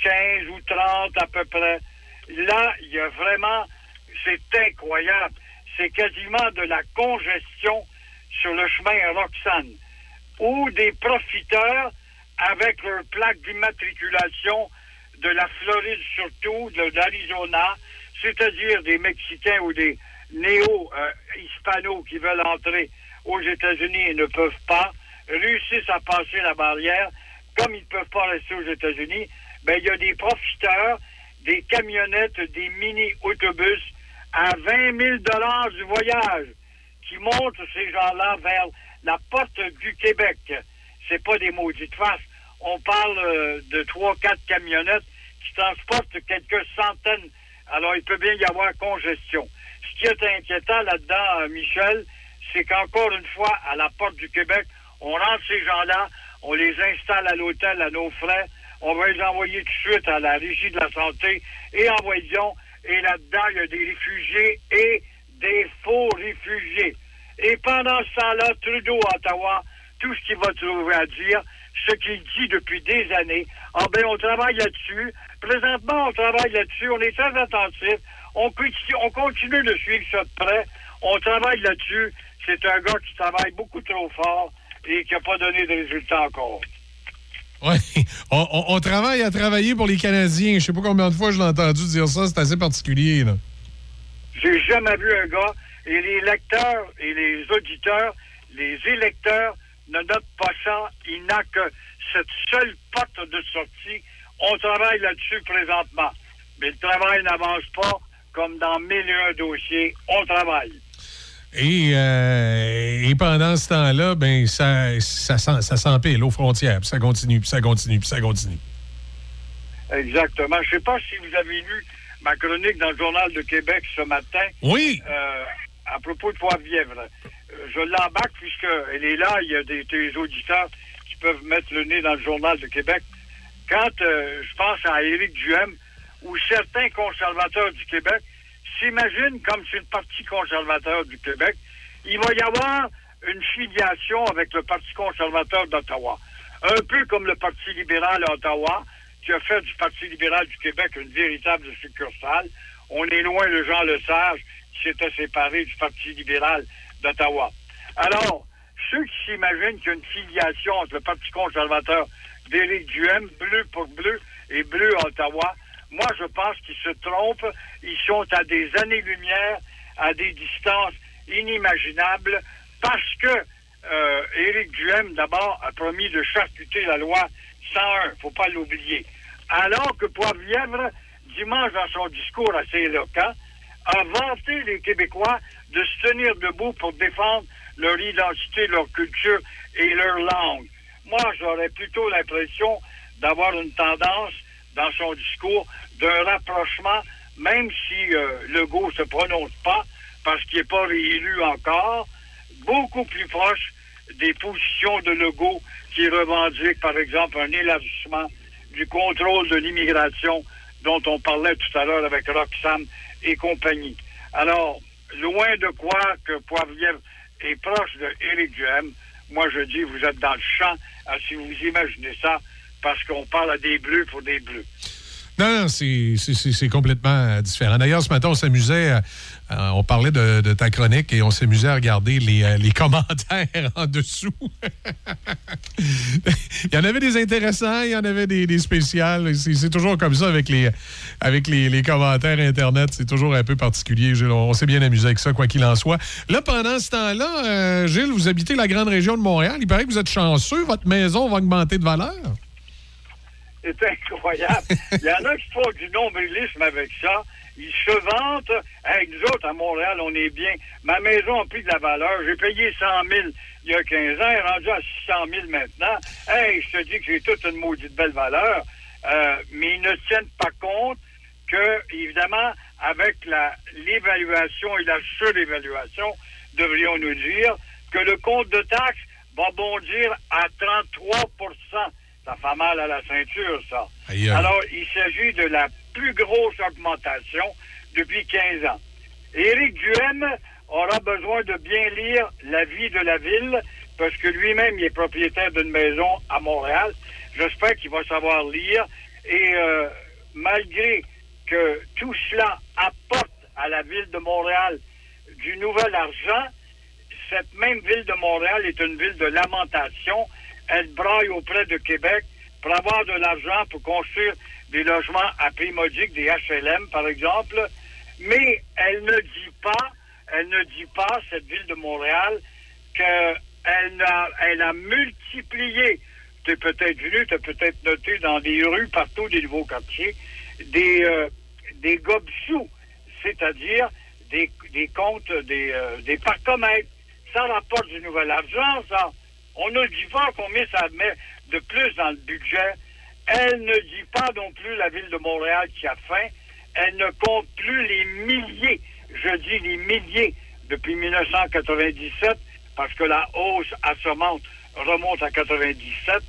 15 ou 30 à peu près. Là, il y a vraiment, c'est incroyable. C'est quasiment de la congestion sur le chemin Roxane, où des profiteurs, avec leur plaque d'immatriculation de la Floride surtout, de l'Arizona, c'est-à-dire des Mexicains ou des néo-hispanos qui veulent entrer aux États-Unis et ne peuvent pas, réussissent à passer la barrière, comme ils ne peuvent pas rester aux États-Unis, ben, il y a des profiteurs, des camionnettes, des mini-autobus à 20 000 du voyage qui montent ces gens-là vers la porte du Québec. C'est pas des maudites faces. on parle euh, de trois, quatre camionnettes qui transportent quelques centaines. Alors, il peut bien y avoir congestion. Ce qui est inquiétant là-dedans, euh, Michel, c'est qu'encore une fois, à la porte du Québec, on rentre ces gens-là, on les installe à l'hôtel à nos frais, on va les envoyer tout de suite à la Régie de la Santé et en voyons. Et là-dedans, il y a des réfugiés et des faux réfugiés. Et pendant ce temps-là, Trudeau, Ottawa, tout ce qu'il va trouver à dire, ce qu'il dit depuis des années, ah ben, on travaille là-dessus. Présentement, on travaille là-dessus. On est très attentif. On on continue de suivre ça de près. On travaille là-dessus. C'est un gars qui travaille beaucoup trop fort et qui n'a pas donné de résultats encore. Oui, on, travaille à travailler pour les Canadiens. Je sais pas combien de fois je l'ai entendu dire ça. C'est assez particulier. Là. J'ai jamais vu un gars et les lecteurs et les auditeurs, les électeurs ne notent pas ça. Il n'a que cette seule porte de sortie. On travaille là-dessus présentement. Mais le travail n'avance pas comme dans mille et un dossiers. On travaille. Et, euh, et pendant ce temps-là, ben ça, ça, ça s'empile aux frontières. Puis ça continue, puis ça continue, puis ça continue. Exactement. Je ne sais pas si vous avez lu ma chronique dans le Journal de Québec ce matin. Oui. Euh, à propos de Poivre-Lièvre. Euh, Je l'embarque puisqu'elle est là. Il y a des, des auditeurs qui peuvent mettre le nez dans le Journal de Québec. Quand euh, je pense à Éric Duhem, où certains conservateurs du Québec s'imaginent comme c'est le Parti conservateur du Québec, il va y avoir une filiation avec le Parti conservateur d'Ottawa. Un peu comme le Parti libéral à qui a fait du Parti libéral du Québec une véritable succursale. On est loin de Jean Lesage, qui s'était séparé du Parti libéral d'Ottawa. Alors, ceux qui s'imaginent qu'il y a une filiation entre le Parti conservateur d'Éric Duhem, bleu pour bleu, et bleu à Ottawa, moi, je pense qu'ils se trompent. Ils sont à des années-lumière, à des distances inimaginables, parce que euh, Éric Duhem, d'abord, a promis de charcuter la loi 101. faut pas l'oublier. Alors que Poivrièvre, dimanche, dans son discours assez éloquent, a vanté les Québécois de se tenir debout pour défendre leur identité, leur culture et leur langue. Moi, j'aurais plutôt l'impression d'avoir une tendance dans son discours d'un rapprochement, même si euh, Legault se prononce pas, parce qu'il n'est pas réélu encore, beaucoup plus proche des positions de Legault qui revendique, par exemple, un élargissement du contrôle de l'immigration dont on parlait tout à l'heure avec Roxane et compagnie. Alors, loin de croire que Poivrière est proche de Éric Duhem, moi je dis vous êtes dans le champ à si vous imaginez ça, parce qu'on parle à des bleus pour des bleus. Non, c'est- complètement euh, différent. D'ailleurs, ce matin, on s'amusait, on parlait de, ta chronique et on s'amusait à regarder les, euh, [LAUGHS] commentaires en dessous. [LAUGHS] il y en avait des intéressants, il y en avait des, des spéciales. C'est toujours comme ça avec les commentaires Internet. C'est toujours un peu particulier. Gilles. On s'est bien amusé avec ça, quoi qu'il en soit. Là, pendant ce temps-là, euh, Gilles, vous habitez la grande région de Montréal. Il paraît que vous êtes chanceux. Votre maison va augmenter de valeur. C'est incroyable. [LAUGHS] Il y en a qui font du nombrilisme avec ça. Ils se vantent. Hey, nous autres, à Montréal, on est bien. Ma maison a pris de la valeur. J'ai payé 100 000 il y a 15 ans. Elle est rendue à 600 000 maintenant. Hey, je te dis que j'ai toute une maudite belle valeur. Euh, mais ils ne tiennent pas compte que, évidemment, avec la- l'évaluation et la surévaluation, devrions-nous dire, que le compte de taxes va bondir à 33 Ça fait mal à la ceinture, ça. Alors, il s'agit de la plus grosse augmentation depuis 15 ans. Éric Duhem aura besoin de bien lire La vie de la ville, parce que lui-même, il est propriétaire d'une maison à Montréal. J'espère qu'il va savoir lire. Et euh, malgré que tout cela apporte à la ville de Montréal du nouvel argent, cette même ville de Montréal est une ville de lamentation. Elle braille auprès de Québec pour avoir de l'argent pour construire des logements à prix modique, des HLM par exemple. Mais elle ne dit pas, elle ne dit pas, cette ville de Montréal, qu'elle a, elle a multiplié, tu es peut-être venu, tu as peut-être noté dans des rues partout des nouveaux quartiers, des, euh, des gobsous, c'est-à-dire des, des comptes, des, euh, des parcomètres. Ça rapporte du nouvel argent, ça. On ne dit pas combien ça met de plus dans le budget. Elle ne dit pas non plus la ville de Montréal qui a faim. Elle ne compte plus les milliers, je dis les milliers, depuis 1997, parce que la hausse assommante remonte à 97.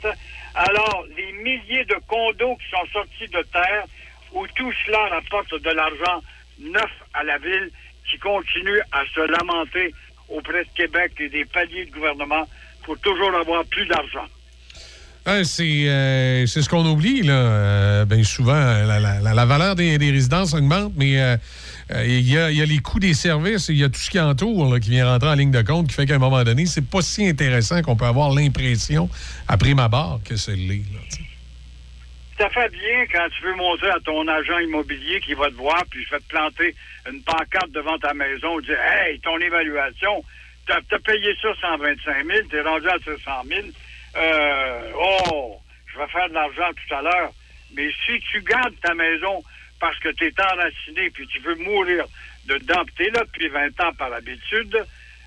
Alors, les milliers de condos qui sont sortis de terre, où tout cela rapporte de l'argent neuf à la ville, qui continue à se lamenter auprès de Québec et des paliers de gouvernement pour toujours avoir plus d'argent. C'est euh, c'est ce qu'on oublie, là. Euh, ben, souvent, la, la- la- valeur des, des résidences augmente, mais euh, euh, il y, a, y a les coûts des services, il y a tout ce qui entoure là, qui vient rentrer en ligne de compte, qui fait qu'à un moment donné, c'est pas si intéressant qu'on peut avoir l'impression, à prime abord, que c'est l'est. Ça fait bien quand tu veux montrer à ton agent immobilier qui va te voir, puis je vais te planter une pancarte devant ta maison, dire Hey, ton évaluation, t'as as payé ça 125 000, t'es rendu à 700 000. Euh, oh, je vais faire de l'argent tout à l'heure. Mais si tu gardes ta maison parce que t'es enraciné puis tu veux mourir dedans, puis t'es là depuis 20 ans par habitude,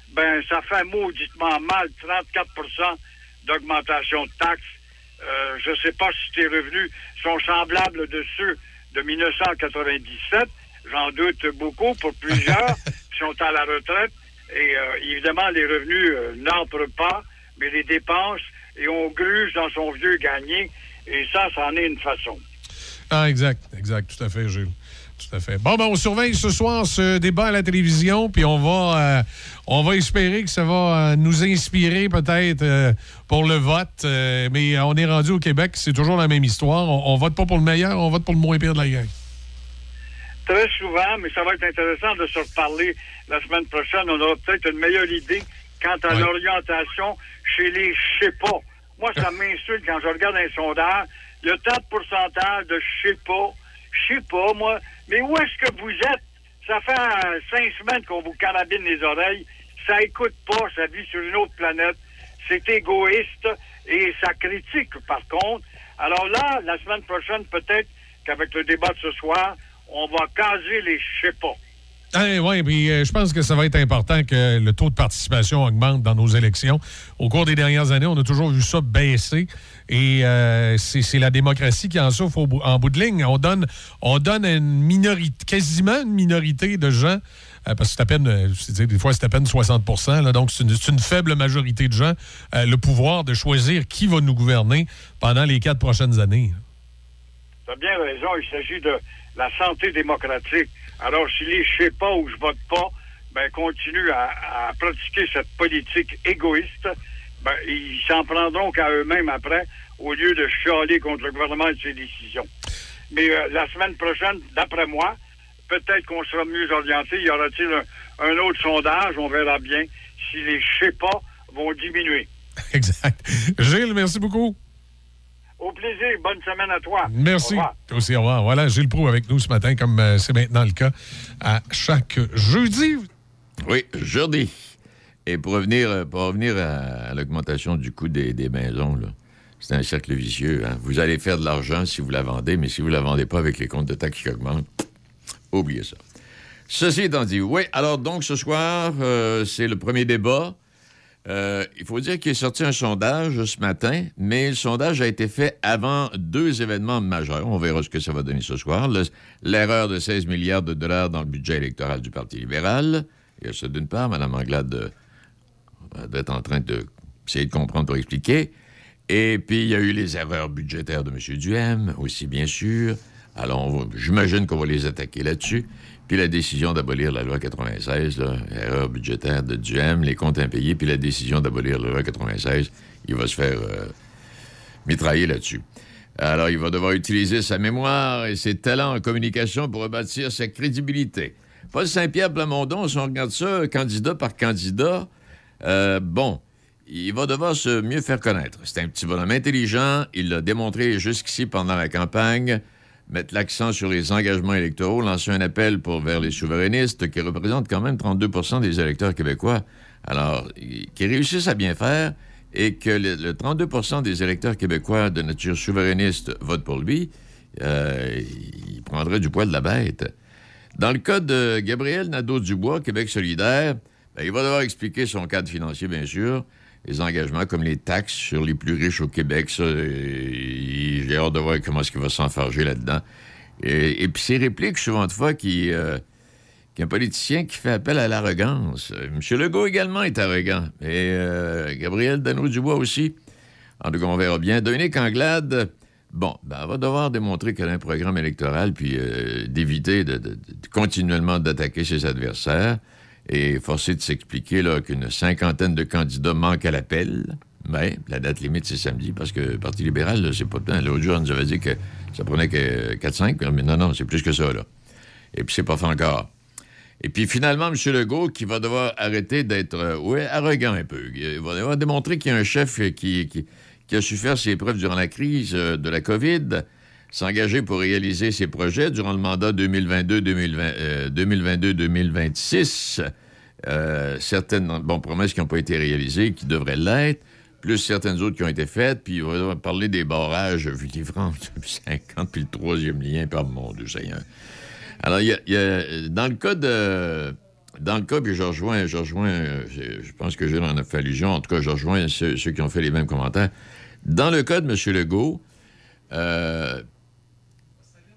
ben ça fait mauditement mal 34% d'augmentation de taxes. Euh, je ne sais pas si tes revenus sont semblables de ceux de 1997. J'en doute beaucoup pour plusieurs [LAUGHS] qui sont à la retraite. Et euh, évidemment, les revenus euh, n'entrent pas, mais les dépenses, et on gruge dans son vieux gagné. Et ça, ça en est une façon. Ah, exact, exact, tout à fait, Gilles. Tout à fait. Bon, ben, on surveille ce soir ce débat à la télévision, puis on va, euh, on va espérer que ça va nous inspirer peut-être pour le vote. mais on est rendu au Québec, c'est toujours la même histoire. On, on vote pas pour le meilleur, on vote pour le moins pire de la gang. Très souvent, mais ça va être intéressant de se reparler la semaine prochaine. On aura peut-être une meilleure idée quant à l'orientation chez les je sais pas. Moi, ça [LAUGHS] m'insulte quand je regarde un sondage. Il y a tant de pourcentage de je sais pas. Je sais pas, moi. Mais où est-ce que vous êtes? Ça fait euh, cinq semaines qu'on vous carabine les oreilles. Ça écoute pas, ça vit sur une autre planète. C'est égoïste et ça critique, par contre. Alors là, la semaine prochaine, peut-être qu'avec le débat de ce soir, on va caser les je sais pas. oui, puis euh, je pense que ça va être important que le taux de participation augmente dans nos élections. Au cours des dernières années, on a toujours vu ça baisser. Et euh, c'est la démocratie qui en souffre au en bout de ligne. On donne, on donne une minorité, quasiment une minorité de gens, euh, parce que c'est à peine, dire, des fois c'est à peine 60 là, donc c'est une, une faible majorité de gens, le pouvoir de choisir qui va nous gouverner pendant les quatre prochaines années. Tu as bien raison, il s'agit de la santé démocratique. Alors, si les je sais pas ou je vote pas, ben, continuent à, pratiquer cette politique égoïste, ben, ils s'en prendront qu'à eux-mêmes après, au lieu de chialer contre le gouvernement et ses décisions. Mais euh, la semaine prochaine, d'après moi, peut-être qu'on sera mieux orienté. Y aura-t-il un, un autre sondage? On verra bien si les je sais pas vont diminuer. Exact. Gilles, merci beaucoup. Au plaisir. Bonne semaine à toi. Au Merci. Toi aussi, au revoir. Voilà, Gilles Proux avec nous ce matin, comme euh, c'est maintenant le cas à chaque jeudi. Oui, jeudi. Et pour revenir, euh, pour revenir à, à l'augmentation du coût des, des maisons, là, c'est un cercle vicieux. hein. Vous allez faire de l'argent si vous la vendez, mais si vous la vendez pas avec les comptes de taxes qui augmentent, oubliez ça. Ceci étant dit, oui, alors donc ce soir, euh, c'est le premier débat. Euh, il faut dire qu'il est sorti un sondage ce matin, mais le sondage a été fait avant deux événements majeurs. On verra ce que ça va donner ce soir. Le- L'erreur de 16 milliards de dollars dans le budget électoral du Parti libéral. Il y a ça d'une part. Mme Anglade euh, doit être en train de de comprendre pour expliquer. Et puis, il y a eu les erreurs budgétaires de M. Duhem, aussi, bien sûr. Alors, j'imagine qu'on va les attaquer là-dessus. Puis la décision d'abolir la loi 96, là, erreur budgétaire de Duhem, les comptes impayés, puis la décision d'abolir la loi 96, il va se faire euh, mitrailler là-dessus. Alors, il va devoir utiliser sa mémoire et ses talents en communication pour rebâtir sa crédibilité. Paul Saint-Pierre Plamondon, si on regarde ça, candidat par candidat, euh, bon, il va devoir se mieux faire connaître. C'est un petit bonhomme intelligent, il l'a démontré jusqu'ici pendant la campagne, mettre l'accent sur les engagements électoraux, lancer un appel pour vers les souverainistes qui représentent quand même 32 des électeurs québécois. Alors, qu'ils réussissent à bien faire et que le, le 32 des électeurs québécois de nature souverainiste votent pour lui, euh, il prendrait du poil de la bête. Dans le cas de Gabriel Nadeau-Dubois, Québec solidaire, ben, il va devoir expliquer son cadre financier, bien sûr, les engagements comme les taxes sur les plus riches au Québec. Et j'ai hâte de voir comment est-ce qu'il va s'enfarger là-dedans. Et, puis ces répliques, souvent de fois, qui, euh, qu'un politicien qui fait appel à l'arrogance. Euh, M. Legault également est arrogant. Et euh, Gabriel Dano-Dubois aussi. En tout cas, on verra bien. Dominique Anglade, bon, ben, va devoir démontrer qu'elle a un programme électoral, puis euh, d'éviter de- continuellement d'attaquer ses adversaires et forcer de s'expliquer qu'une cinquantaine de candidats manquent à l'appel. Mais la date limite, c'est samedi, parce que le Parti libéral, c'est pas tant. L'autre jour, on nous avait dit que ça prenait que 4-5, mais non, non, c'est plus que ça, là. Et puis, c'est pas fait encore. Et puis finalement, M. Legault, qui va devoir arrêter d'être, euh, ouais, arrogant un peu. Il va devoir démontrer qu'il y a un chef qui a su faire ses preuves durant la crise euh, de la COVID, s'engager pour réaliser ses projets durant le mandat 2022-2020, euh, 2022-2026. Euh, certaines promesses qui n'ont pas été réalisées, qui devraient l'être, plus certaines autres qui ont été faites, puis il va parler des barrages Villefranche [LAUGHS] depuis 50, puis le troisième lien, par mon Dieu Seigneur. Alors, y y a- dans le cas de. Dans le cas, puis je rejoins, je rejoins, euh, je pense que Gilles en fait allusion, en tout cas, je rejoins ceux, qui ont fait les mêmes commentaires. Dans le cas de M. Legault,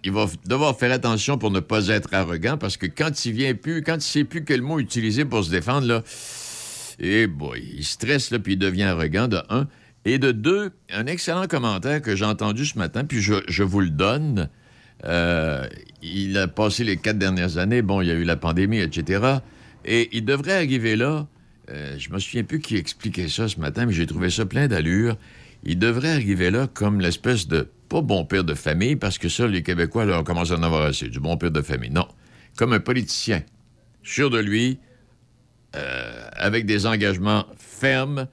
il va devoir faire attention pour ne pas être arrogant, parce que quand il vient plus, quand il sait plus quel mot utiliser pour se défendre, là, et boy, il stresse, là, puis il devient arrogant, de un. Et de deux, un excellent commentaire que j'ai entendu ce matin, puis je, je vous le donne. Euh, il a passé les quatre dernières années, bon, il y a eu la pandémie, etc. Et il devrait arriver là, euh, je me souviens plus qui expliquait ça ce matin, mais j'ai trouvé ça plein d'allure. Il devrait arriver là comme l'espèce de, pas bon père de famille, parce que ça, les Québécois, là, on à en avoir assez, du bon père de famille. Non, comme un politicien, sûr de lui, euh, avec des engagements fermes,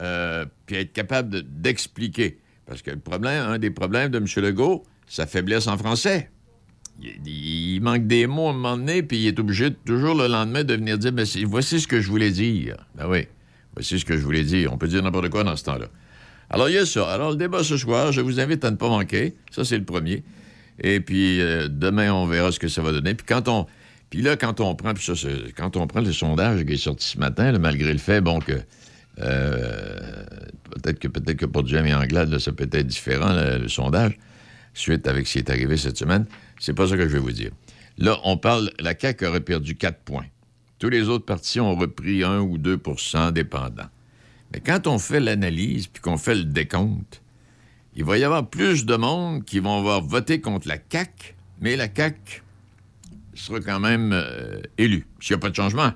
euh, puis être capable de- d'expliquer. Parce que le problème, un des problèmes de M. Legault, sa faiblesse en français. Il, manque des mots à un moment donné, puis il est obligé de- toujours le lendemain de venir dire voici ce que je voulais dire. Ben oui, voici ce que je voulais dire. On peut dire n'importe quoi dans ce temps-là. Alors, il y a ça. Alors, le débat ce soir, je vous invite à ne pas manquer. Ça, c'est le premier. Et puis, euh, demain, on verra ce que ça va donner. Puis, quand on. Puis là, quand on prend, puis ça, quand on prend le sondage qui est sorti ce matin, malgré le fait, bon, que euh, peut-être que peut-être que pour Jamie Anglade, là, ça peut être différent, le, sondage, suite avec ce qui est arrivé cette semaine. C'est pas ça que je vais vous dire. Là, on parle, la CAQ aurait perdu 4 points. Tous les autres partis ont repris 1 ou 2% dépendant. Mais quand on fait l'analyse puis qu'on fait le décompte, il va y avoir plus de monde qui vont avoir voté contre la CAQ, mais la CAQ sera quand même euh, élue, s'il n'y a pas de changement.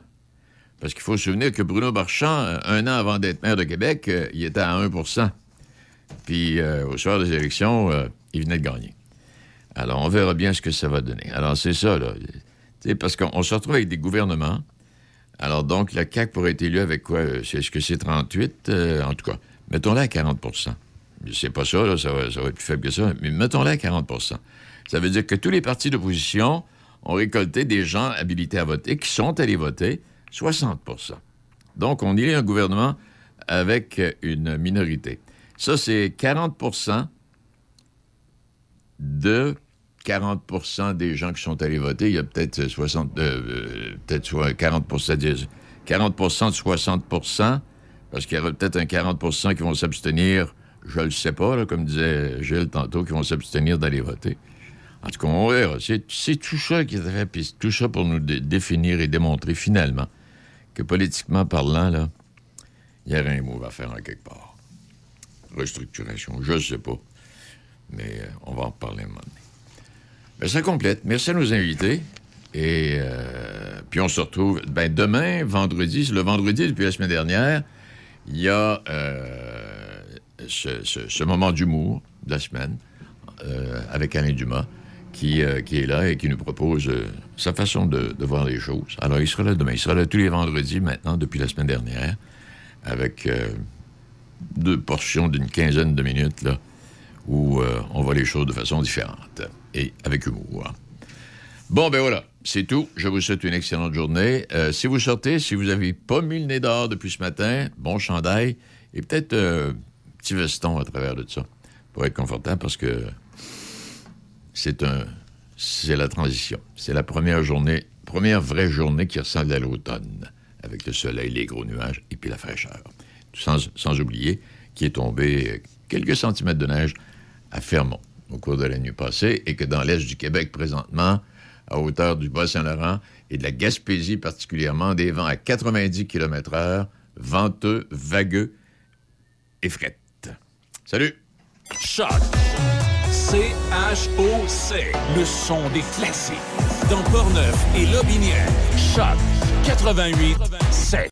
Parce qu'il faut se souvenir que Bruno Marchand, euh, un an avant d'être maire de Québec, euh, il était à 1% Puis au soir des élections, il venait de gagner. Alors, on verra bien ce que ça va donner. Alors, c'est ça, là. Tu sais, parce qu'on se retrouve avec des gouvernements. Alors, donc, la CAQ pourrait être élue avec quoi? Euh, Est-ce que c'est 38? Euh, en tout cas, mettons-la à 40% C'est pas ça, là, ça va, ça va être plus faible que ça, mais mettons-la à 40% Ça veut dire que tous les partis d'opposition ont récolté des gens habilités à voter, qui sont allés voter, 60% Donc, on élit un gouvernement avec une minorité. Ça, c'est 40% de 40% des gens qui sont allés voter. Il y a peut-être 60, euh, euh, peut-être soit 40 disent 40 de 60% parce qu'il y aura peut-être un 40% qui vont s'abstenir, je le sais pas, comme disait Gilles tantôt, qui vont s'abstenir d'aller voter. En tout cas, on verra. C'est tout ça qui est fait, puis tout ça pour nous dé- définir et démontrer finalement que politiquement parlant, là, il y aurait un mot à faire en quelque part. Restructuration, je sais pas. Mais euh, on va en reparler donné. Ben, ça complète. Merci à nos invités. Et euh, puis on se retrouve ben, demain, vendredi. C'est le vendredi depuis la semaine dernière. Il y a euh, ce, moment d'humour de la semaine euh, avec Alain Dumas qui, qui est là et qui nous propose sa façon de, de voir les choses. Alors, il sera là demain. Il sera là tous les vendredis maintenant depuis la semaine dernière avec deux portions d'une quinzaine de minutes là, où on voit les choses de façon différente avec humour. Bon, ben voilà, c'est tout. Je vous souhaite une excellente journée. Euh, si vous sortez, si vous n'avez pas mis le nez dehors depuis ce matin, bon chandail et peut-être euh, petit veston à travers de ça pour être confortable parce que c'est un, c'est la transition. C'est la première journée, première vraie journée qui ressemble à l'automne avec le soleil, les gros nuages et puis la fraîcheur. Sans, sans oublier qu'il est tombé quelques centimètres de neige à Fermont au cours de la nuit passée et que dans l'est du Québec présentement, à hauteur du Bas-Saint-Laurent et de la Gaspésie particulièrement, des vents à 90 km heure, venteux, vagueux et frettes. Salut! Choc. C-H-O-C. Le son des classiques. Dans Portneuf et Lobinière. Choc 88 7.